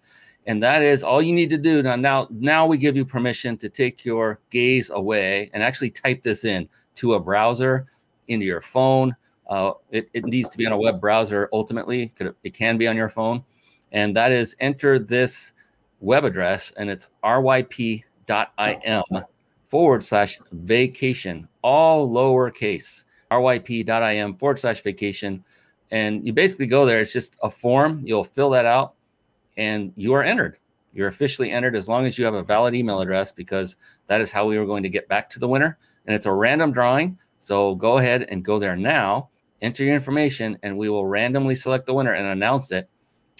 And that is all you need to do. Now, now, now we give you permission to take your gaze away and actually type this in to a browser into your phone. Uh, it, it needs to be on a web browser ultimately. It can be on your phone. And that is enter this web address, and it's ryp.im forward slash vacation, all lowercase, ryp.im forward slash vacation. And you basically go there. It's just a form. You'll fill that out, and you are entered. You're officially entered as long as you have a valid email address, because that is how we were going to get back to the winner. And it's a random drawing. So go ahead and go there now, enter your information, and we will randomly select the winner and announce it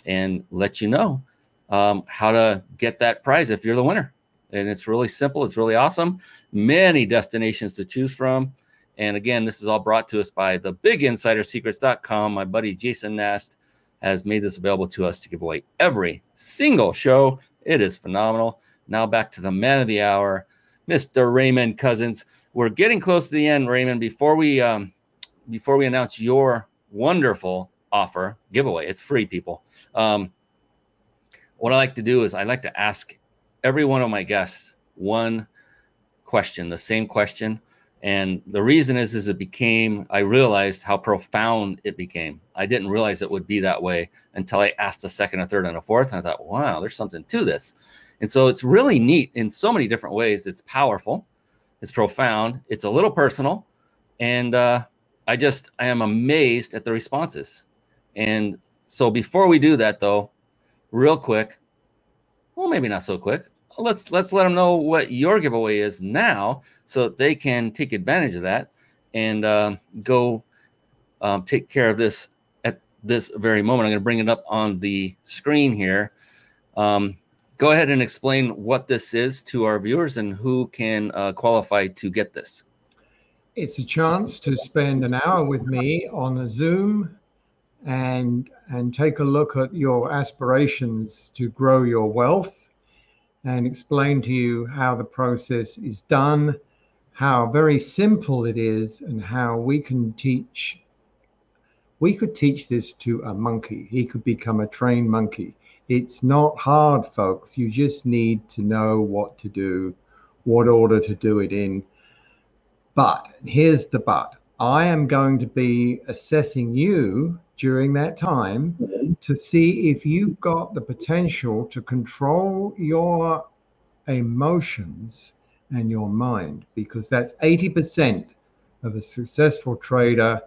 and let you know um, how to get that prize if you're the winner. And it's really simple. It's really awesome. Many destinations to choose from. And again, this is all brought to us by the biginsidersecrets.com. My buddy Jason Nast has made this available to us to give away every single show. It is phenomenal. Now back to the man of the hour, Mr. Raymond Couzens. We're getting close to the end, Raymond. Before we um, before we announce your wonderful offer giveaway, it's free, people. Um, what I like to do is I like to ask every one of my guests one question, the same question. And the reason is, is it became, I realized how profound it became. I didn't realize it would be that way until I asked a second, a third, and a fourth. And I thought, wow, there's something to this. And so it's really neat in so many different ways. It's powerful, it's profound, it's a little personal. And uh, I just, I am amazed at the responses. And so before we do that, though, real quick. Well, maybe not so quick. Let's let's let them know what your giveaway is now, so that they can take advantage of that and uh, go um, take care of this at this very moment. I'm going to bring it up on the screen here. Um, go ahead and explain what this is to our viewers and who can uh, qualify to get this. It's a chance to spend an hour with me on a Zoom and and take a look at your aspirations to grow your wealth and explain to you how the process is done, how very simple it is, and how we can teach. We could teach this to a monkey. He could become a trained monkey. It's not hard, folks. You just need to know what to do, what order to do it in. But here's the but I am going to be assessing you during that time to see if you've got the potential to control your emotions and your mind because that's 80% of a successful trader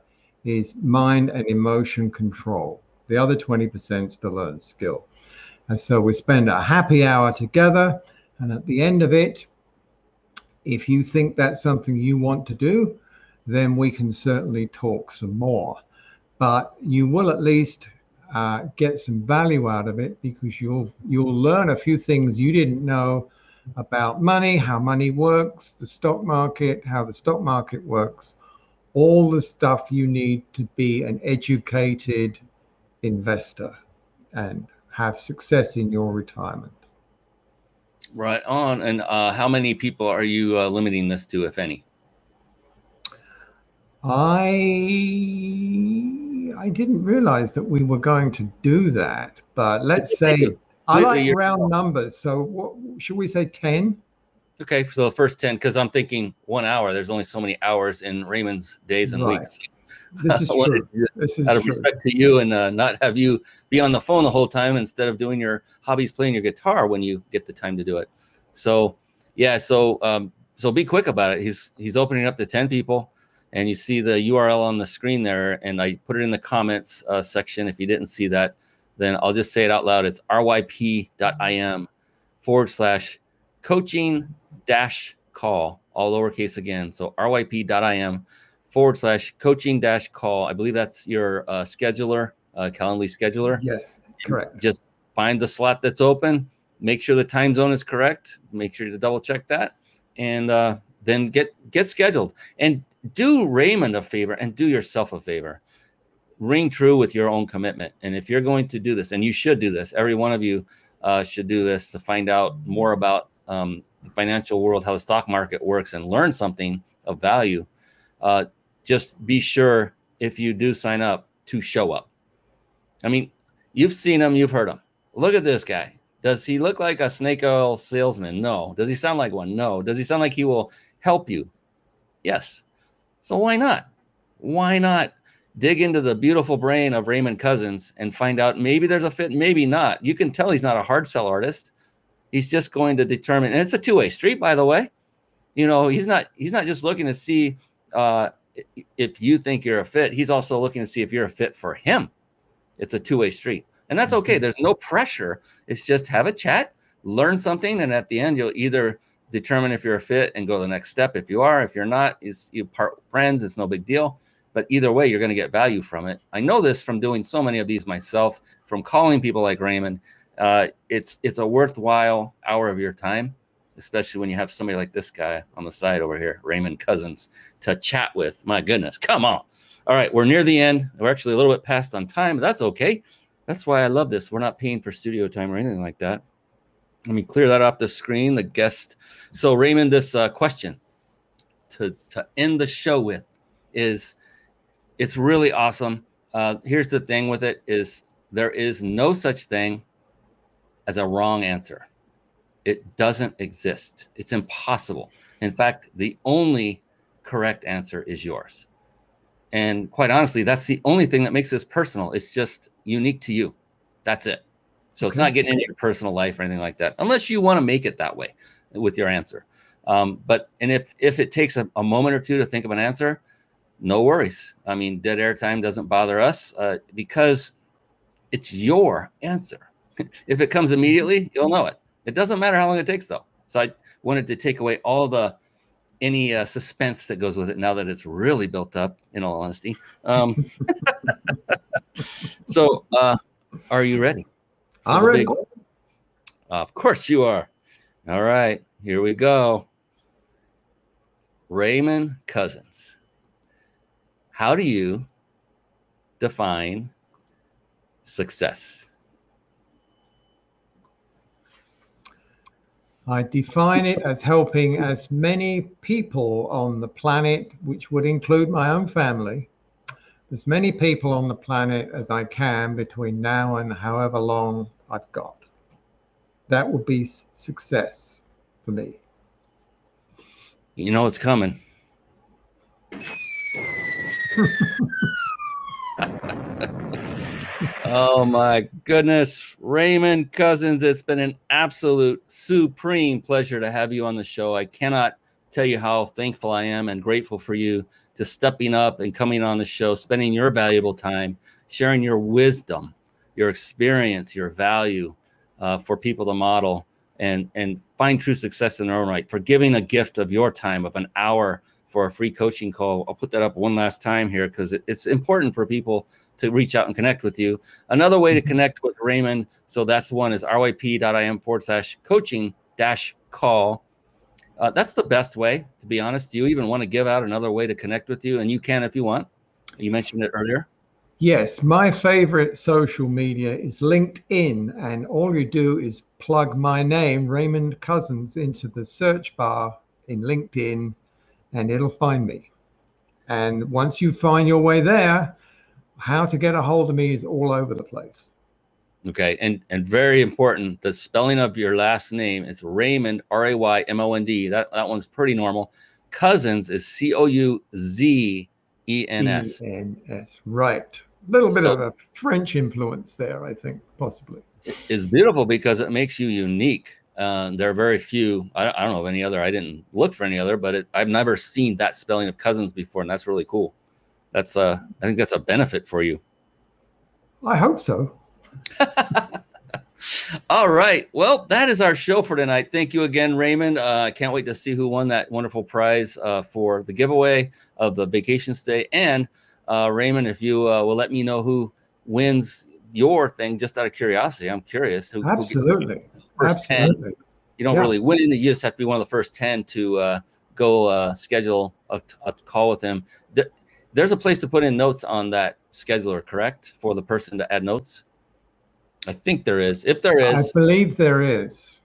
is mind and emotion control the other 20% is the learned skill and so we spend a happy hour together. And at the end of it if you think that's something you want to do then we can certainly talk some more. But you will at least uh, get some value out of it because you'll you'll learn a few things you didn't know about money, how money works, the stock market, how the stock market works, all the stuff you need to be an educated investor. And have success in your retirement. Right on. And uh, how many people are you uh, limiting this to, if any? I I didn't realize that we were going to do that. But let's *laughs* say I like round numbers. So what, should we say 10? Okay, so the first 10, because I'm thinking one hour. There's only so many hours in Raymond's days and right. weeks. This *laughs* is true. This is out of true. respect to you and uh, not have you be on the phone the whole time instead of doing your hobbies, playing your guitar when you get the time to do it. So, yeah, so um, so be quick about it. He's he's opening up to 10 people and you see the URL on the screen there. And I put it in the comments uh, section. If you didn't see that, then I'll just say it out loud. It's ryp.im forward slash coaching dash call, all lowercase again. So ryp.im forward slash coaching dash call. I believe that's your uh, scheduler, uh, Calendly scheduler. Yes, correct. Just find the slot that's open. Make sure the time zone is correct. Make sure to double check that, and uh, then get get scheduled. And do Raymond a favor and do yourself a favor. Ring true with your own commitment. And if you're going to do this, and you should do this, every one of you uh, should do this to find out more about um, the financial world, how the stock market works, and learn something of value. Uh, just be sure if you do sign up to show up. I mean, you've seen him, you've heard him. Look at this guy. Does he look like a snake oil salesman? No. Does he sound like one? No. Does he sound like he will help you? Yes. So why not? Why not dig into the beautiful brain of Raymond Couzens and find out maybe there's a fit, maybe not. You can tell he's not a hard sell artist. He's just going to determine, and it's a two-way street, by the way. You know, he's not he's not just looking to see uh, if you think you're a fit. He's also looking to see if you're a fit for him. It's a two-way street, and that's okay. Mm-hmm. There's no pressure. It's just have a chat, learn something, and at the end, you'll either determine if you're a fit and go the next step. If you are, if you're not, is you part friends. It's no big deal but either way, you're going to get value from it. I know this from doing so many of these myself, from calling people like Raymond. Uh, it's it's a worthwhile hour of your time, especially when you have somebody like this guy on the side over here, Raymond Couzens, to chat with. My goodness, come on! All right, we're near the end. We're actually a little bit past on time, but that's okay. That's why I love this. We're not paying for studio time or anything like that. Let me clear that off the screen. The guest. So Raymond, this uh, question to to end the show with is it's really awesome. Uh, here's the thing with it is there is no such thing as a wrong answer. It doesn't exist. It's impossible. In fact, the only correct answer is yours. And quite honestly, that's the only thing that makes this personal. It's just unique to you. That's it. So it's not getting into your personal life or anything like that, unless you want to make it that way with your answer. Um, but and if if it takes a, a moment or two to think of an answer, no worries. I mean, dead air time doesn't bother us uh, because it's your answer. *laughs* if it comes immediately, you'll know it. It doesn't matter how long it takes, though. So I wanted to take away all the any uh, suspense that goes with it now that it's really built up. In all honesty, um, *laughs* so uh, are you ready? I'm ready. Of course you are. All right, here we go. Raymond Couzens how do you define success? I define it as helping as many people on the planet, which would include my own family, as many people on the planet as I can between now and however long I've got. That would be success for me. You know it's coming. *laughs* oh my goodness, Raymond Couzens, it's been an absolute supreme pleasure to have you on the show. I cannot tell you how thankful I am and grateful for you to stepping up and coming on the show, spending your valuable time, sharing your wisdom, your experience, your value uh, for people to model and and find true success in their own right. For giving a gift of your time of an hour for a free coaching call. I'll put that up one last time here because it, it's important for people to reach out and connect with you. Another way to mm-hmm. connect with Raymond, so that's one is ryp.im forward slash coaching dash call. Uh, that's the best way, to be honest. Do you even want to give out another way to connect with you? And you can if you want. You mentioned it earlier. Yes, my favorite social media is LinkedIn, and all you do is plug my name, Raymond Couzens, into the search bar in LinkedIn, and it'll find me. And once you find your way there, how to get a hold of me is all over the place. Okay, and and very important, the spelling of your last name is Raymond R A Y M O N D. That that one's pretty normal. Couzens is C O U Z E N S. E N S. Right. A little bit so, of a French influence there, I think, possibly. It's beautiful because it makes you unique. Uh, there are very few. I, I, don't know of any other. I didn't look for any other, but it, I've never seen that spelling of cousins before, and that's really cool. That's uh, I think that's a benefit for you. I hope so. *laughs* All right. Well, that is our show for tonight. Thank you again, Raymond. Uh, I can't wait to see who won that wonderful prize uh, for the giveaway of the vacation stay. And uh, Raymond, if you uh, will let me know who wins your thing, just out of curiosity, I'm curious. Who, Absolutely. Who first Absolutely. 10. You don't yeah. really win. You just have to be one of the first 10 to uh, go uh, schedule a, a, call with him. There's a place to put in notes on that scheduler, correct? For the person to add notes. I think there is. If there is, I believe there is.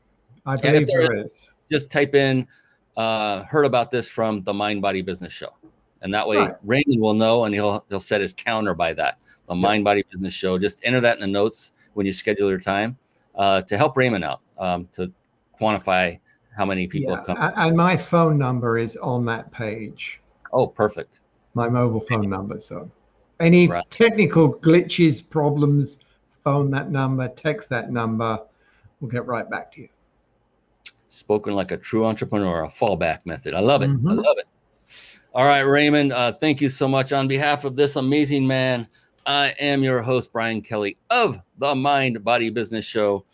I believe there, there is, is, Just type in uh, "heard about this from the Mind Body Business Show," and that way right. Raymond will know, and he'll he'll set his counter by that. The. Mind Body Business Show. Just enter that in the notes when you schedule your time uh, to help Raymond out um, to quantify how many people yeah. have come. And my phone number is on that page. Oh, perfect. My mobile phone number. So any right. technical glitches, problems, phone that number, text that number. We'll get right back to you. Spoken like a true entrepreneur, a fallback method. I love it. Mm-hmm. I love it. All right, Raymond, uh, thank you so much. On behalf of this amazing man, I am your host, Brian Kelly of the Mind Body Business Show.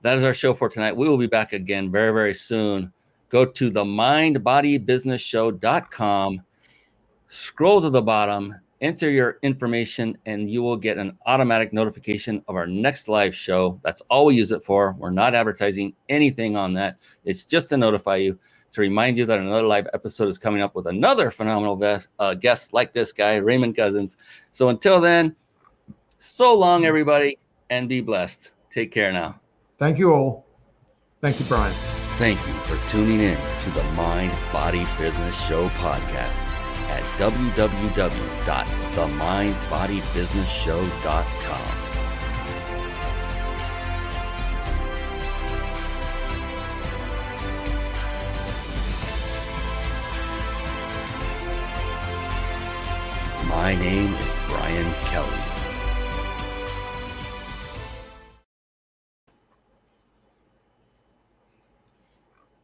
That is our show for tonight. We will be back again very, very soon. Go to the mindbodybusinessshow.com, scroll to the bottom, enter your information, and you will get an automatic notification of our next live show. That's all we use it for. We're not advertising anything on that. It's just to notify you, to remind you that another live episode is coming up with another phenomenal guest, uh, guest like this guy, Raymond Couzens. So until then, so long, everybody, and be blessed. Take care now. Thank you all. Thank you, Brian. Thank you for tuning in to the Mind Body Business Show podcast at www.themindbodybusinessshow.com. My name is Brian Kelly